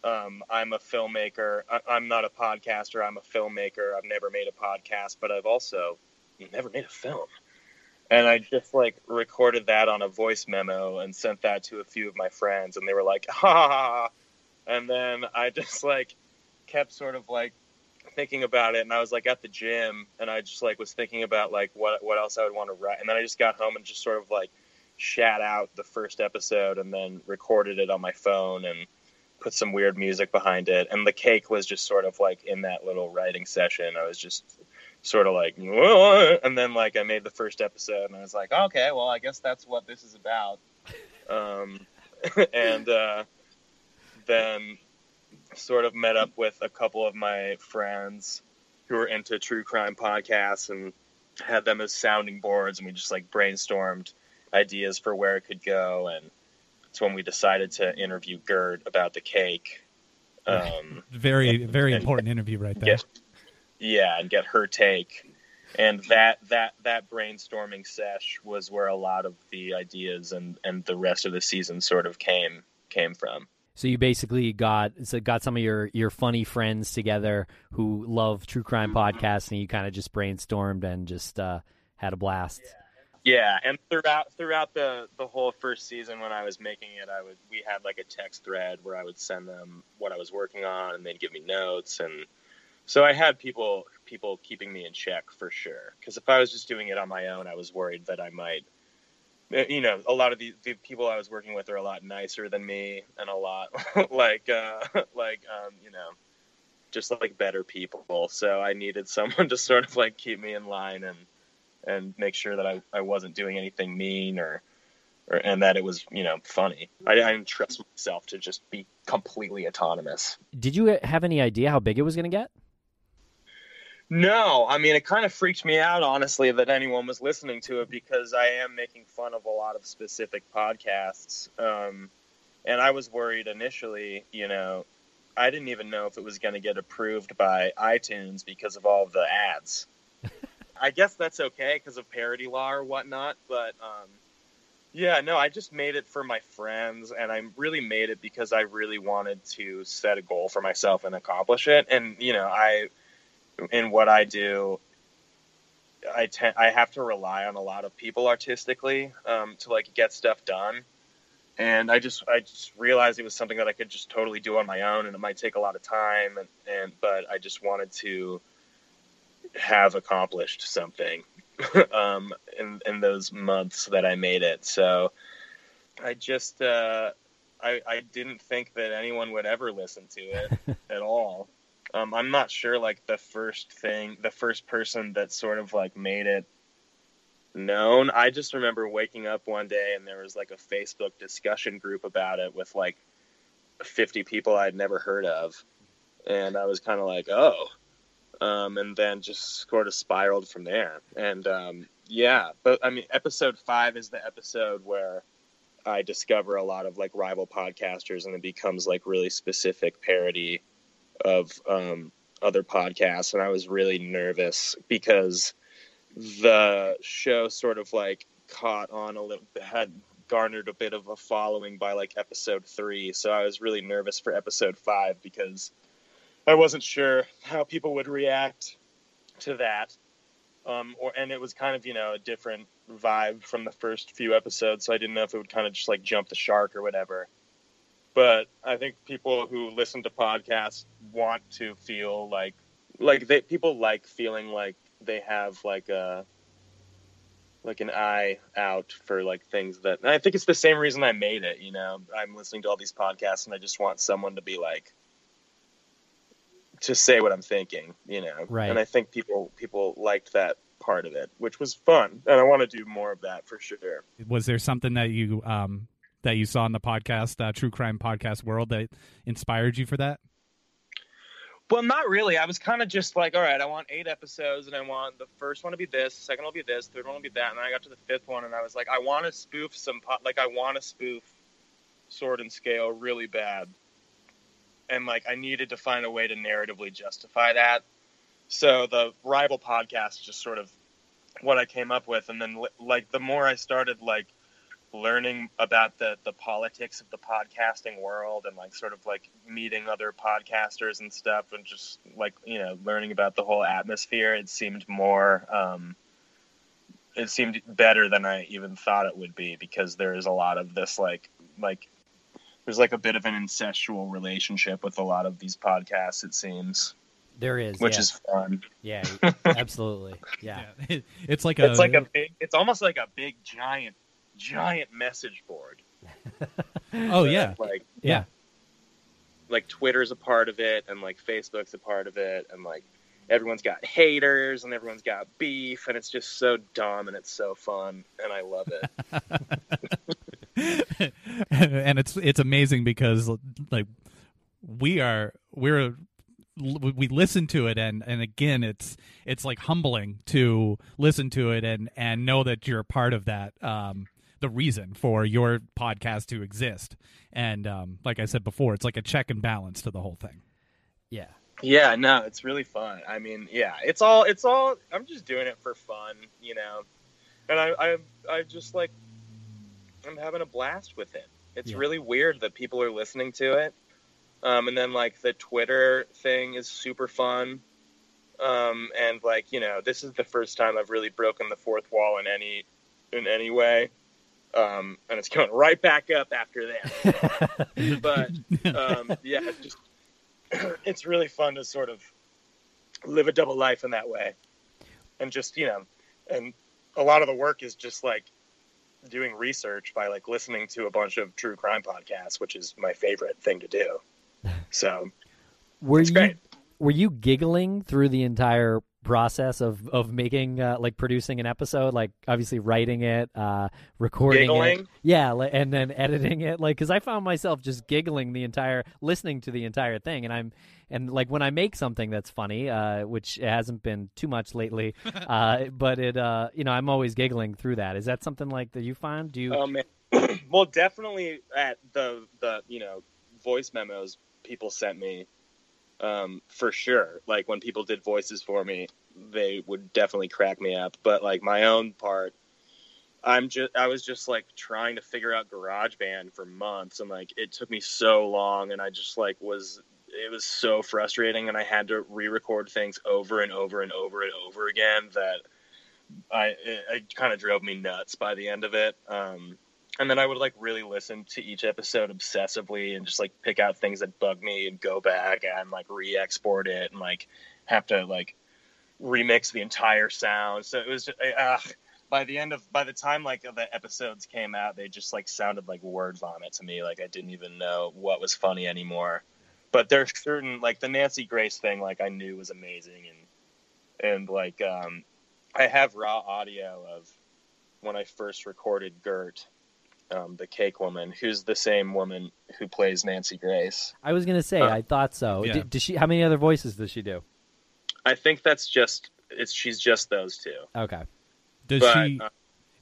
[SPEAKER 4] um, I'm a filmmaker. I, am not a podcaster. I'm a filmmaker. I've never made a podcast, but I've also never made a film. And I just like recorded that on a voice memo and sent that to a few of my friends, and they were like, [laughs] ha ha ha. And then I just like kept sort of like thinking about it, and I was like at the gym, and I just like was thinking about like what what else I would want to write, and then I just got home and just sort of like shat out the first episode and then recorded it on my phone and put some weird music behind it. And the cake was just sort of like in that little writing session. I was just sort of like, and then like I made the first episode and I was like, okay, well, I guess that's what this is about. Um, [laughs] and uh, then sort of met up with a couple of my friends who were into true crime podcasts and had them as sounding boards and we just like brainstormed ideas for where it could go, and it's when we decided to interview Gert about the cake. Um,
[SPEAKER 2] very very important interview right there.
[SPEAKER 4] Get, yeah, and get her take. And that that that brainstorming sesh was where a lot of the ideas and and the rest of the season sort of came came from.
[SPEAKER 1] So you basically got so got some of your your funny friends together who love true crime podcasts, and you kind of just brainstormed and just uh, had a blast.
[SPEAKER 4] Yeah. Yeah, and throughout throughout the the whole first season when I was making it, I would we had like a text thread where I would send them what I was working on, and they'd give me notes, and so I had people people keeping me in check for sure. Because if I was just doing it on my own, I was worried that I might uh, you know, a lot of the, the people I was working with are a lot nicer than me, and a lot [laughs] like uh, [laughs] like um, you know, just like better people. So I needed [laughs] someone to sort of like keep me in line and and make sure that I, I wasn't doing anything mean or, or and that it was you know funny. I, I didn't trust myself to just be completely autonomous.
[SPEAKER 1] Did you have any idea how big it was going to get?
[SPEAKER 4] No, I mean it kind of freaked me out honestly that anyone was listening to it because I am making fun of a lot of specific podcasts, um, and I was worried initially. You know, I didn't even know if it was going to get approved by iTunes because of all the ads. [laughs] I guess that's okay because of parody law or whatnot, but um, yeah, no, I just made it for my friends, and I really made it because I really wanted to set a goal for myself and accomplish it. And you know, I in what I do, I tend I have to rely on a lot of people artistically um, to like get stuff done, and I just I just realized it was something that I could just totally do on my own, and it might take a lot of time, and, and but I just wanted to have accomplished something [laughs] um, in in those months that I made it. So I just uh, I I didn't think that anyone would ever listen to it [laughs] at all. Um, I'm not sure like the first thing, the first person that sort of like made it known. I just remember waking up one day and there was like a Facebook discussion group about it with like 50 people I'd never heard of, and I was kind of like, oh, um, and then just sort of spiraled from there. And um, yeah, but I mean, episode five is the episode where I discover a lot of like rival podcasters, and it becomes like really specific parody of um, other podcasts. And I was really nervous because the show sort of like caught on a little, had garnered a bit of a following by like episode three. So I was really nervous for episode five because I wasn't sure how people would react to that. Um, or and it was kind of you know a different vibe from the first few episodes, so I didn't know if it would kind of just like jump the shark or whatever. But I think people who listen to podcasts want to feel like like they people like feeling like they have like a like an eye out for like things that I think it's the same reason I made it, you know. I'm listening to all these podcasts and I just want someone to be like to say what I'm thinking, you know.
[SPEAKER 1] Right.
[SPEAKER 4] And I think people people liked that part of it, which was fun, and I want to do more of that for sure.
[SPEAKER 2] Was there something that you um that you saw in the podcast, uh, true crime podcast world, that inspired you for that?
[SPEAKER 4] Well, not really. I was kind of just like, all right, I want eight episodes, and I want the first one to be this, the second one will be this, third one will be that, and then I got to the fifth one, and I was like, I want to spoof some, po- like, I want to spoof Sword and Scale really bad, and like, I needed to find a way to narratively justify that. So the rival podcast is just sort of what I came up with, and then like the more I started like learning about the the politics of the podcasting world and like sort of like meeting other podcasters and stuff and just like you know learning about the whole atmosphere it seemed more um it seemed better than i even thought it would be because there's a lot of this like like there's like a bit of an incestual relationship with a lot of these podcasts it seems.
[SPEAKER 1] There is,
[SPEAKER 4] which
[SPEAKER 1] yeah.
[SPEAKER 4] is fun.
[SPEAKER 1] Yeah, [laughs] absolutely, [laughs] yeah.
[SPEAKER 2] It- it's like a
[SPEAKER 4] it's like a big it's almost like a big giant giant message board. [laughs]
[SPEAKER 2] Oh yeah.
[SPEAKER 4] Like
[SPEAKER 2] yeah.
[SPEAKER 4] Like Twitter's a part of it, and like Facebook's a part of it, and like everyone's got haters and everyone's got beef, and it's just so dumb and it's so fun, and I love it. [laughs]
[SPEAKER 2] and it's it's amazing because like we are we're we listen to it and and again it's it's like humbling to listen to it and and know that you're a part of that um the reason for your podcast to exist and um like i said before it's like a check and balance to the whole thing
[SPEAKER 1] Yeah.
[SPEAKER 4] yeah, no, it's really fun. I mean, yeah, it's all it's all. I'm just doing it for fun, you know, and I I I just like I'm having a blast with it. It's
[SPEAKER 1] Yeah.
[SPEAKER 4] really weird that people are listening to it. Um, and then like the Twitter thing is super fun. Um, and like, you know, this is the first time I've really broken the fourth wall in any, in any way. Um, and it's going right back up after that. [laughs] but, um, yeah, it's just, [clears throat] it's really fun to sort of live a double life in that way. And just, you know, and a lot of the work is just like doing research by like listening to a bunch of true crime podcasts, which is my favorite thing to do. [laughs] So
[SPEAKER 1] Were you
[SPEAKER 4] great.
[SPEAKER 1] were you giggling through the entire process of of making uh, like producing an episode like obviously writing it uh recording it yeah and then editing it like cuz I found myself just giggling the entire listening to the entire thing and I'm and like when I make something that's funny uh which hasn't been too much lately [laughs] uh but it uh you know I'm always giggling through that is that something like that you find do you
[SPEAKER 4] Oh man. [clears throat] well, definitely at the the you know voice memos people sent me, um, for sure. Like when people did voices for me, they would definitely crack me up. But like my own part, I'm just I was just like trying to figure out GarageBand for months, and like it took me so long, and I just like was it was so frustrating, and I had to re-record things over and over and over and over again that I it, it kind of drove me nuts by the end of it. Um, and then I would like really listen to each episode obsessively and just like pick out things that bug me and go back and like re-export it and like have to like remix the entire sound. So it was just, uh, by the end of by the time like the episodes came out, they just like sounded like word vomit to me. Like I didn't even know what was funny anymore. But there's certain like the Nancy Grace thing, like I knew was amazing and and like um, I have raw audio of when I first recorded Gert, um, the cake woman, who's the same woman who plays Nancy Grace.
[SPEAKER 1] I was going to say
[SPEAKER 4] Uh,
[SPEAKER 1] I thought so
[SPEAKER 2] yeah.
[SPEAKER 1] D- does she how many other voices does she do
[SPEAKER 4] I think that's just it's she's just those two.
[SPEAKER 1] okay
[SPEAKER 2] Does
[SPEAKER 4] But,
[SPEAKER 2] she?
[SPEAKER 4] uh,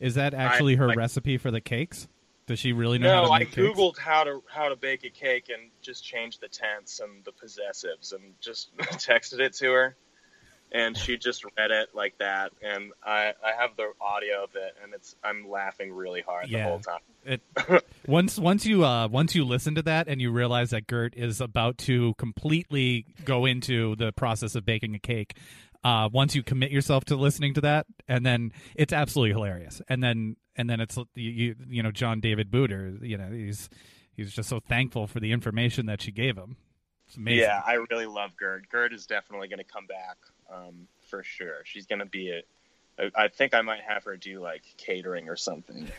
[SPEAKER 2] is that actually her
[SPEAKER 4] like-
[SPEAKER 2] recipe for the cakes? Does she really know how
[SPEAKER 4] No,
[SPEAKER 2] to
[SPEAKER 4] I
[SPEAKER 2] make cakes?
[SPEAKER 4] googled how to how to bake a cake and just changed the tense and the possessives and just [laughs] texted it to her, and she just read it like that. And I I have the audio of it, and it's I'm laughing really hard
[SPEAKER 2] Yeah.
[SPEAKER 4] the whole time.
[SPEAKER 2] It, [laughs] once once you uh, once you listen to that and you realize that Gert is about to completely go into the process of baking a cake, uh, once you commit yourself to listening to that, and then it's absolutely hilarious. And then and then it's you you, you know John David Booter, you know he's he's just so thankful for the information that she gave him. It's amazing.
[SPEAKER 4] Yeah, I really love Gert. Gert is definitely going to come back um, for sure. She's going to be a. I I think I might have her do like catering or something. [laughs]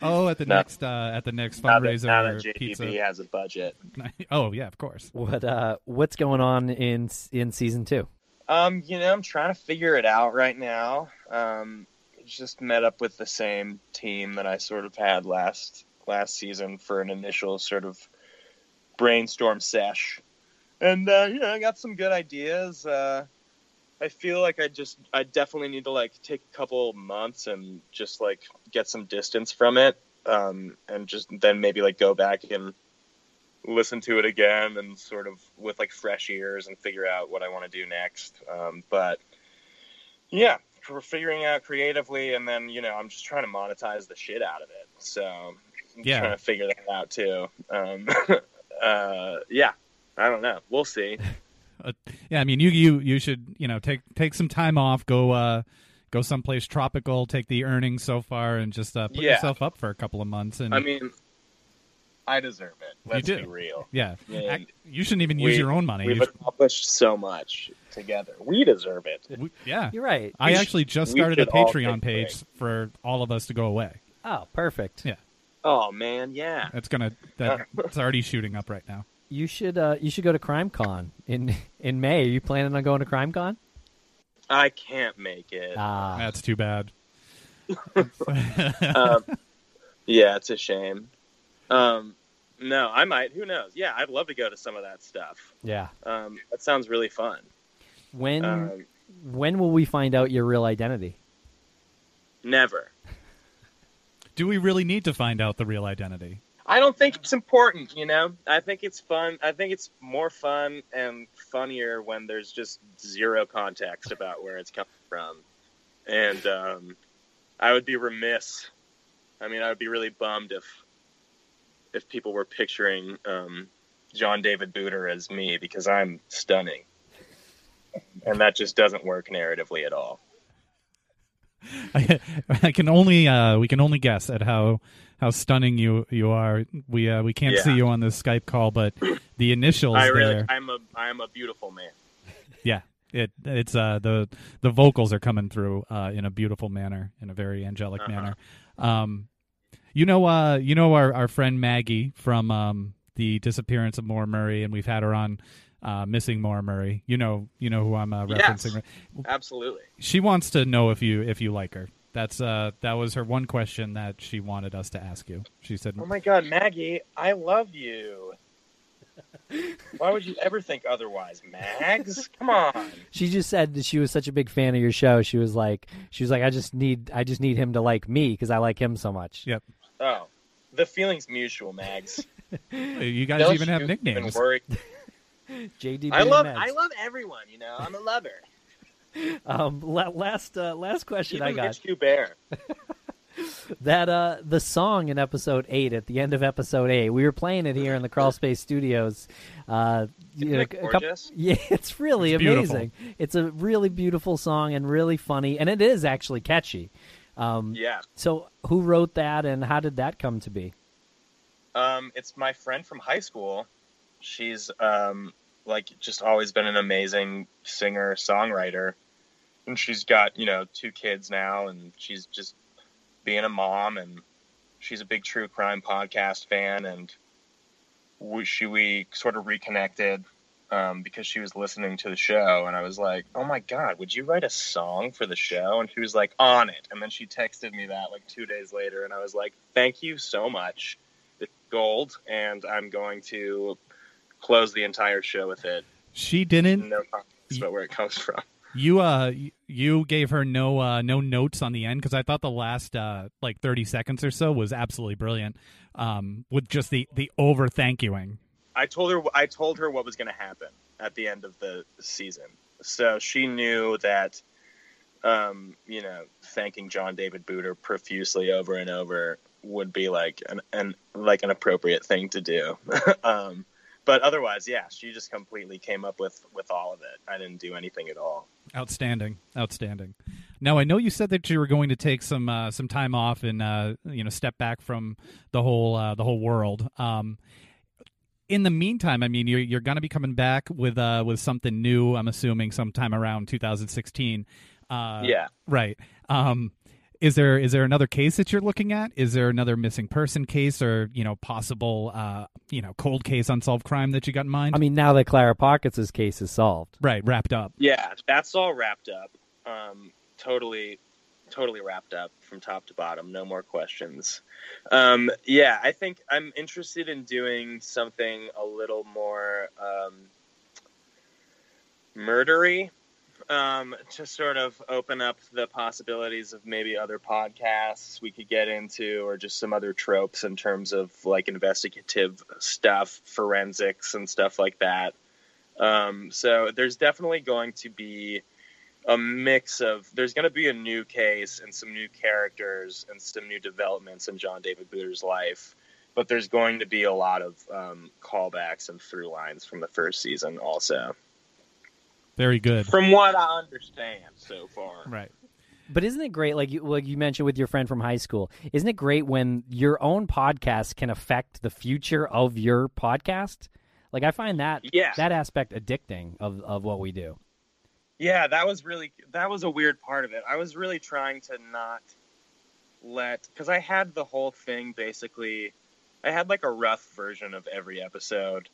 [SPEAKER 2] Oh, at the
[SPEAKER 4] No.
[SPEAKER 2] next uh, at the next
[SPEAKER 4] Now that,
[SPEAKER 2] fundraiser
[SPEAKER 4] now that JPB
[SPEAKER 2] pizza.
[SPEAKER 4] has a budget. [laughs]
[SPEAKER 2] Oh yeah, of course.
[SPEAKER 1] what uh what's going on in in season 2
[SPEAKER 4] Um, you know, I'm trying to figure it out right now. Um, just met up with the same team that I sort of had last last season for an initial sort of brainstorm sesh, and uh, you know, I got some good ideas. Uh, I feel like I just I definitely need to like take a couple months and just like get some distance from it, um, and just then maybe like go back and listen to it again and sort of with like fresh ears and figure out what I want to do next. Um, but yeah, we're figuring out creatively, and then you know I'm just trying to monetize the shit out of it. So I'm
[SPEAKER 2] Yeah.
[SPEAKER 4] trying to figure that out too. Um, [laughs] uh, yeah, I don't know. We'll see. [laughs]
[SPEAKER 2] Uh, yeah, I mean, you you you should you know take take some time off, go uh go someplace tropical, take the earnings so far, and just uh, put
[SPEAKER 4] Yeah.
[SPEAKER 2] yourself up for a couple of months. And
[SPEAKER 4] I mean, I deserve it. Let's
[SPEAKER 2] do.
[SPEAKER 4] be real.
[SPEAKER 2] yeah,
[SPEAKER 4] Yeah.
[SPEAKER 2] Ac- you shouldn't even use
[SPEAKER 4] We-
[SPEAKER 2] your own money.
[SPEAKER 4] We've
[SPEAKER 2] You should-
[SPEAKER 4] accomplished so much together. We deserve it.
[SPEAKER 2] we- yeah,
[SPEAKER 1] you're right
[SPEAKER 2] I
[SPEAKER 4] We sh-
[SPEAKER 2] actually just started a Patreon page
[SPEAKER 4] breaks.
[SPEAKER 2] for all of us to go away.
[SPEAKER 1] oh perfect
[SPEAKER 2] Yeah.
[SPEAKER 4] Oh man, yeah.
[SPEAKER 2] It's gonna that it's already shooting up right now.
[SPEAKER 1] You should uh you should go to CrimeCon in in May. Are you planning on going to CrimeCon?
[SPEAKER 4] I can't make it.
[SPEAKER 1] Ah,
[SPEAKER 2] That's too bad. [laughs]
[SPEAKER 4] um, yeah, it's a shame. Um, no, I might. Who knows? Yeah, I'd love to go to some of that stuff.
[SPEAKER 1] yeah.
[SPEAKER 4] Um, that sounds really fun.
[SPEAKER 1] When
[SPEAKER 4] Um,
[SPEAKER 1] when will we find out your real identity?
[SPEAKER 4] never.
[SPEAKER 2] Do we really need to find out the real identity?
[SPEAKER 4] I don't think it's important. You know, I think it's fun. I think it's more fun and funnier when there's just zero context about where it's coming from. And um, I would be remiss. I mean, I would be really bummed if if people were picturing um, John David Booter as me because I'm stunning, and that just doesn't work narratively at all.
[SPEAKER 2] I, [laughs] I can only uh, we can only guess at how how stunning you you are. We uh, we can't
[SPEAKER 4] Yeah.
[SPEAKER 2] see you on this Skype call, but the initials
[SPEAKER 4] I really,
[SPEAKER 2] there.
[SPEAKER 4] I'm a I'm a beautiful man.
[SPEAKER 2] Yeah, it it's uh the the vocals are coming through uh in a beautiful manner, in a very angelic
[SPEAKER 4] Uh-huh.
[SPEAKER 2] manner. Um, you know, uh, you know our our friend Maggie from um the disappearance of Maura Murray, and we've had her on uh, missing Maura Murray. You know, you know who I'm uh, referencing. right?
[SPEAKER 4] Absolutely.
[SPEAKER 2] She wants to know if you if you like her. That's uh that was her one question that she wanted us to ask you. She said,
[SPEAKER 4] Oh my God, Maggie, I love you. Why would you ever think otherwise, Mags? Come on.
[SPEAKER 1] She just said that she was such a big fan of your show. She was like, she was like, I just need, I just need him to like me because I like him so much.
[SPEAKER 2] Yep.
[SPEAKER 4] Oh, the feeling's mutual, Mags. [laughs]
[SPEAKER 2] "You guys
[SPEAKER 4] Don't
[SPEAKER 2] even have nicknames."
[SPEAKER 4] Even. [laughs]
[SPEAKER 1] JD.
[SPEAKER 4] I love,
[SPEAKER 1] Meds.
[SPEAKER 4] I love everyone. You know, I'm a lover. [laughs]
[SPEAKER 1] Um, la- last, uh, last question I got.
[SPEAKER 4] Mitch Bear.
[SPEAKER 1] that uh the song in episode eight at the end of episode eight we were playing it here in the crawl space studios uh you know, a couple-
[SPEAKER 4] gorgeous?
[SPEAKER 1] yeah it's really
[SPEAKER 2] It's beautiful.
[SPEAKER 1] amazing it's a really beautiful song and really funny and it is actually catchy um
[SPEAKER 4] Yeah.
[SPEAKER 1] so who wrote that and how did that come to be
[SPEAKER 4] Um, it's my friend from high school. She's um, like just always been an amazing singer songwriter, and she's got you know two kids now, and she's just being a mom, and she's a big true crime podcast fan, and we she we sort of reconnected um, because she was listening to the show, and I was like, oh my god, would you write a song for the show? And she was like, on it, and then she texted me that like two days later, and I was like, thank you so much it's gold, and I'm going to close the entire show with it.
[SPEAKER 2] She didn't.
[SPEAKER 4] No comments about where it comes from.
[SPEAKER 2] You uh, you gave her no uh no notes on the end because I thought the last uh like thirty seconds or so was absolutely brilliant. Um, with just the the over thank youing.
[SPEAKER 4] I told her I told her what was going to happen at the end of the season, so she knew that. Um, you know, thanking John David Booter profusely over and over would be like an, an like an appropriate thing to do. [laughs] um, but otherwise, yeah, she just completely came up with with all of it. I didn't do anything at all.
[SPEAKER 2] Outstanding, outstanding. Now I know you said that you were going to take some uh, some time off and uh, you know step back from the whole uh, the whole world. Um, in the meantime, I mean, you're you're going to be coming back with uh, with something new. I'm assuming sometime around 2016. Uh,
[SPEAKER 4] Yeah.
[SPEAKER 2] right. Um, is there is there another case that you're looking at? Is there another missing person case or you know possible uh, you know cold case unsolved crime that you got in mind?
[SPEAKER 1] i mean now that clara pockets' case is solved
[SPEAKER 2] right, wrapped up.
[SPEAKER 4] Yeah, that's all wrapped up. Um, totally, totally wrapped up from top to bottom. No more questions. Um, yeah, I think I'm interested in doing something a little more um, murdery um, to sort of open up the possibilities of maybe other podcasts we could get into, or just some other tropes in terms of like investigative stuff, forensics, and stuff like that. Um, so there's definitely going to be a mix of there's going to be a new case and some new characters and some new developments in John David Booter's life, but there's going to be a lot of um, callbacks and through lines from the first season also,
[SPEAKER 2] Very good.
[SPEAKER 4] from what I understand so far.
[SPEAKER 2] Right.
[SPEAKER 1] But isn't it great, like you, like you mentioned with your friend from high school? Isn't it great when your own podcast can affect the future of your podcast? Like I find that
[SPEAKER 4] Yeah.
[SPEAKER 1] that aspect addicting of of what we do.
[SPEAKER 4] Yeah, that was really that was a weird part of it. I was really trying to not let because I had the whole thing basically. I had like a rough version of every episode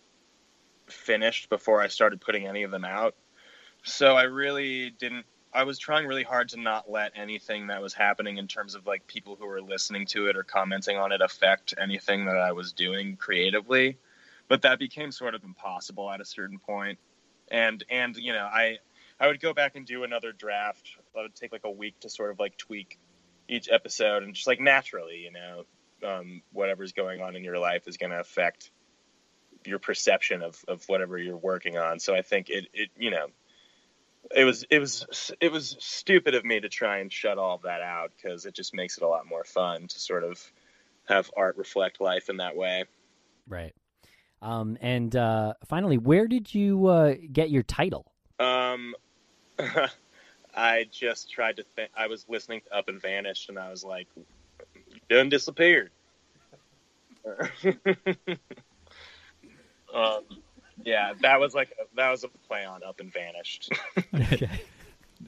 [SPEAKER 4] finished before I started putting any of them out. So I really didn't. I was trying really hard to not let anything that was happening in terms of like people who were listening to it or commenting on it affect anything that I was doing creatively. But that became sort of impossible at a certain point. And and you know I I would go back and do another draft. I would take like a week to sort of like tweak each episode and just like naturally, you know, um, whatever's going on in your life is going to affect your perception of, of whatever you're working on. So I think it, it, you know, it was, it was, it was stupid of me to try and shut all that out because it just makes it a lot more fun to sort of have art reflect life in that way.
[SPEAKER 1] Right. Um, and uh, finally, where did you uh, get your title?
[SPEAKER 4] Um, [laughs] I just tried to think. I was listening to Up and Vanished, and I was like, "Done disappeared." [laughs] um, yeah, that was like that was a play on Up and Vanished. [laughs]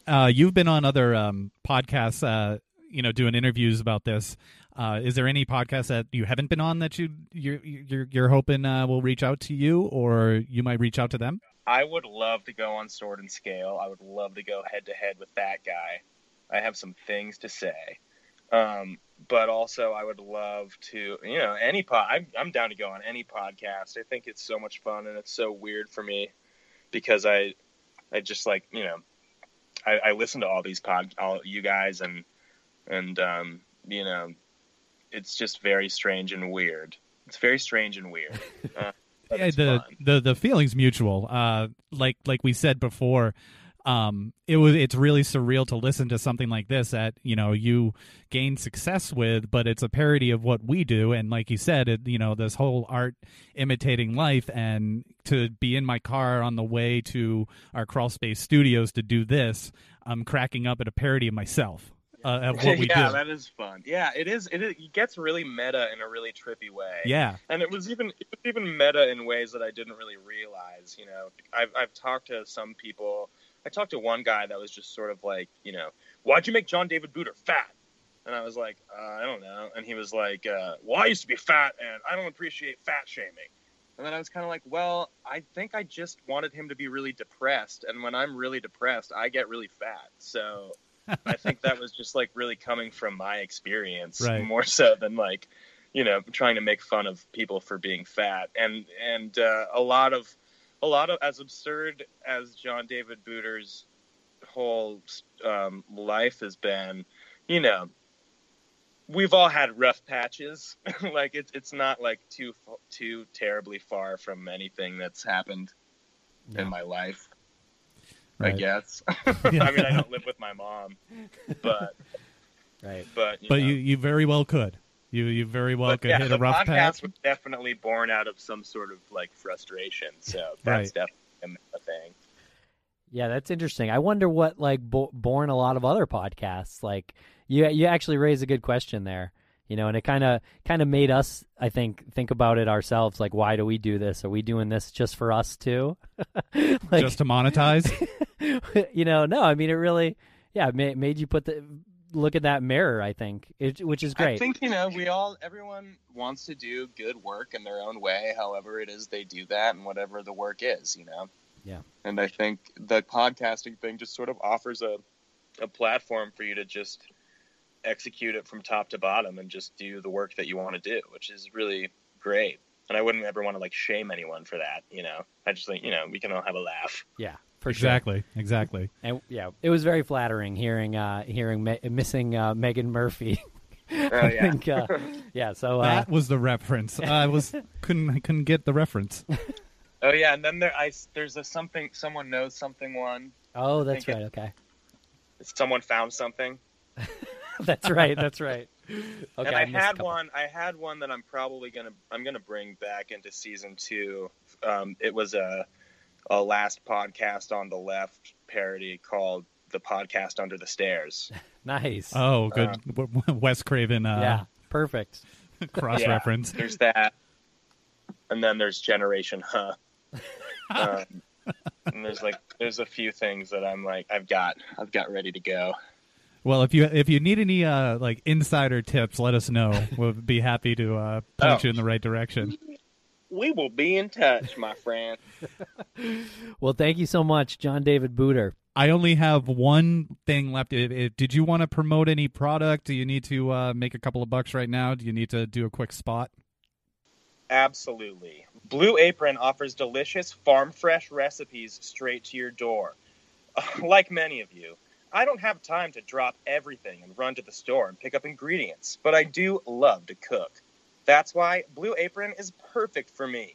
[SPEAKER 2] uh, you've been on other um, podcasts, uh, you know, doing interviews about this. Uh, is there any podcast that you haven't been on that you you're you're, you're hoping uh, will reach out to you, or you might reach out to them?
[SPEAKER 4] I would love to go on Sword and Scale. I would love to go head to head with that guy. I have some things to say. Um, but also, I would love to, you know, any pod. I'm, I'm down to go on any podcast. I think it's so much fun, and it's so weird for me because I, I just like, you know, I, I listen to all these pod, all you guys, and and um, you know, it's just very strange and weird. It's very strange and weird. [laughs] Uh,
[SPEAKER 2] yeah, the,
[SPEAKER 4] fun.
[SPEAKER 2] the the feeling's mutual. Uh, like like we said before, um, it was it's really surreal to listen to something like this that you know you gain success with, but it's a parody of what we do. And like you said, it, you know this whole art imitating life, and to be in my car on the way to our crawl space studios to do this, I'm cracking up at a parody of myself. Uh, of [laughs] what we
[SPEAKER 4] yeah,
[SPEAKER 2] do.
[SPEAKER 4] that is fun. Yeah, it is. It, it gets really meta in a really trippy way.
[SPEAKER 2] Yeah.
[SPEAKER 4] and it was even it was even meta in ways that I didn't really realize. You know, I've I've talked to some people. I talked to one guy that was just sort of like, you know, why'd you make John David Booter fat? And I was like, uh, I don't know. And he was like, uh, Well, I used to be fat, and I don't appreciate fat shaming. And then I was kind of like, Well, I think I just wanted him to be really depressed, and when I'm really depressed, I get really fat. So I think that was just like really coming from my experience
[SPEAKER 2] Right.
[SPEAKER 4] more so than like, you know, trying to make fun of people for being fat. And and uh, a lot of a lot of as absurd as John David Booter's whole um, life has been, you know, we've all had rough patches. [laughs] like it's it's not like too too terribly far from anything that's happened in my life. I guess. [laughs] I mean, I don't live with my mom, but
[SPEAKER 1] right.
[SPEAKER 4] but you
[SPEAKER 2] but
[SPEAKER 4] know.
[SPEAKER 2] you you very well could. You you very well
[SPEAKER 4] But
[SPEAKER 2] could
[SPEAKER 4] yeah,
[SPEAKER 2] hit
[SPEAKER 4] the
[SPEAKER 2] a rough
[SPEAKER 4] podcast
[SPEAKER 2] patch.
[SPEAKER 4] was definitely born out of some sort of like frustration. So
[SPEAKER 2] Right.
[SPEAKER 4] that's definitely a thing.
[SPEAKER 1] Yeah, that's interesting. I wonder what like bo- born a lot of other podcasts. Like you, you actually raise a good question there. You know, and it kind of kind of made us, I think, think about it ourselves. Like, why do we do this? Are we doing this just for us too? [laughs] like,
[SPEAKER 2] just to monetize. [laughs] [laughs]
[SPEAKER 1] you know, no. I mean, it really, yeah, it ma- made you put the look at that mirror. I think, it, which is great.
[SPEAKER 4] I think you know we all everyone wants to do good work in their own way, however it is they do that, and whatever the work is, you know.
[SPEAKER 1] Yeah.
[SPEAKER 4] And I think the podcasting thing just sort of offers a a platform for you to just execute it from top to bottom and just do the work that you want to do, which is really great. And I wouldn't ever want to like shame anyone for that, you know. I just think, you know, we can all have a laugh.
[SPEAKER 1] yeah, for sure.
[SPEAKER 2] exactly, exactly.
[SPEAKER 1] And yeah, it was very flattering hearing uh hearing me- missing uh, Megan Murphy. [laughs]
[SPEAKER 4] Oh
[SPEAKER 1] I
[SPEAKER 4] yeah.
[SPEAKER 1] think, uh, yeah. So uh,
[SPEAKER 2] That was the reference. I was [laughs] couldn't I couldn't get the reference.
[SPEAKER 4] Oh yeah, and then there I there's a something someone knows something one.
[SPEAKER 1] oh, that's right.
[SPEAKER 4] it-
[SPEAKER 1] Okay,
[SPEAKER 4] Someone found something. [laughs]
[SPEAKER 1] that's right. That's right. Okay,
[SPEAKER 4] and I,
[SPEAKER 1] missed a
[SPEAKER 4] had one. I had one that I'm probably gonna I'm gonna bring back into season two. Um, it was a a last podcast on the left parody called "The Podcast Under the Stairs." [laughs]
[SPEAKER 1] Nice.
[SPEAKER 2] Oh, good. Wes Craven uh,
[SPEAKER 1] yeah, perfect. [laughs]
[SPEAKER 2] cross
[SPEAKER 4] Yeah,
[SPEAKER 2] reference.
[SPEAKER 4] There's that, and then there's Generation Huh. [laughs] um, and there's like there's a few things that I'm like I've got I've got ready to go.
[SPEAKER 2] Well, if you if you need any uh, like insider tips, let us know. We'll be happy to uh, point
[SPEAKER 4] Oh.
[SPEAKER 2] you in the right direction.
[SPEAKER 4] We will be in touch, my friend. [laughs]
[SPEAKER 1] Well, thank you so much, John David Booter.
[SPEAKER 2] I only have one thing left. It, it- did you want to promote any product? Do you need to uh, make a couple of bucks right now? Do you need to do a quick spot?
[SPEAKER 4] Absolutely. Blue Apron offers delicious farm fresh recipes straight to your door. [laughs] like many of you, I don't have time to drop everything and run to the store and pick up ingredients, but I do love to cook. That's why Blue Apron is perfect for me.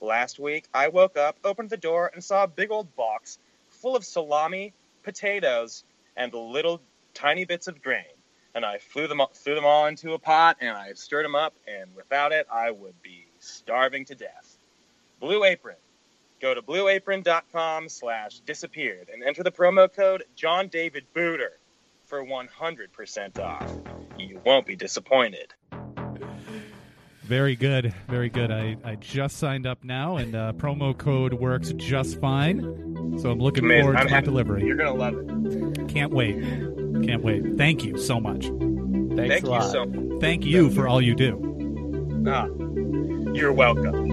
[SPEAKER 4] Last week, I woke up, opened the door, and saw a big old box full of salami, potatoes, and little tiny bits of grain. And I flew them, threw them all into a pot and I stirred them up, and without it, I would be starving to death. Blue Apron. Go to blueapron.com slash disappeared and enter the promo code John David Booter for 100% off. You won't be disappointed.
[SPEAKER 2] Very good, very good. I, I just signed up now, and uh, promo code works just fine. So I'm looking
[SPEAKER 4] Amazing.
[SPEAKER 2] forward
[SPEAKER 4] I'm
[SPEAKER 2] to my delivery.
[SPEAKER 4] You're going to love it.
[SPEAKER 2] Can't wait. Can't wait. Thank you so much.
[SPEAKER 1] Thanks
[SPEAKER 4] Thank
[SPEAKER 1] a
[SPEAKER 4] you so much.
[SPEAKER 2] Thank you for all you do.
[SPEAKER 4] Ah, you're welcome.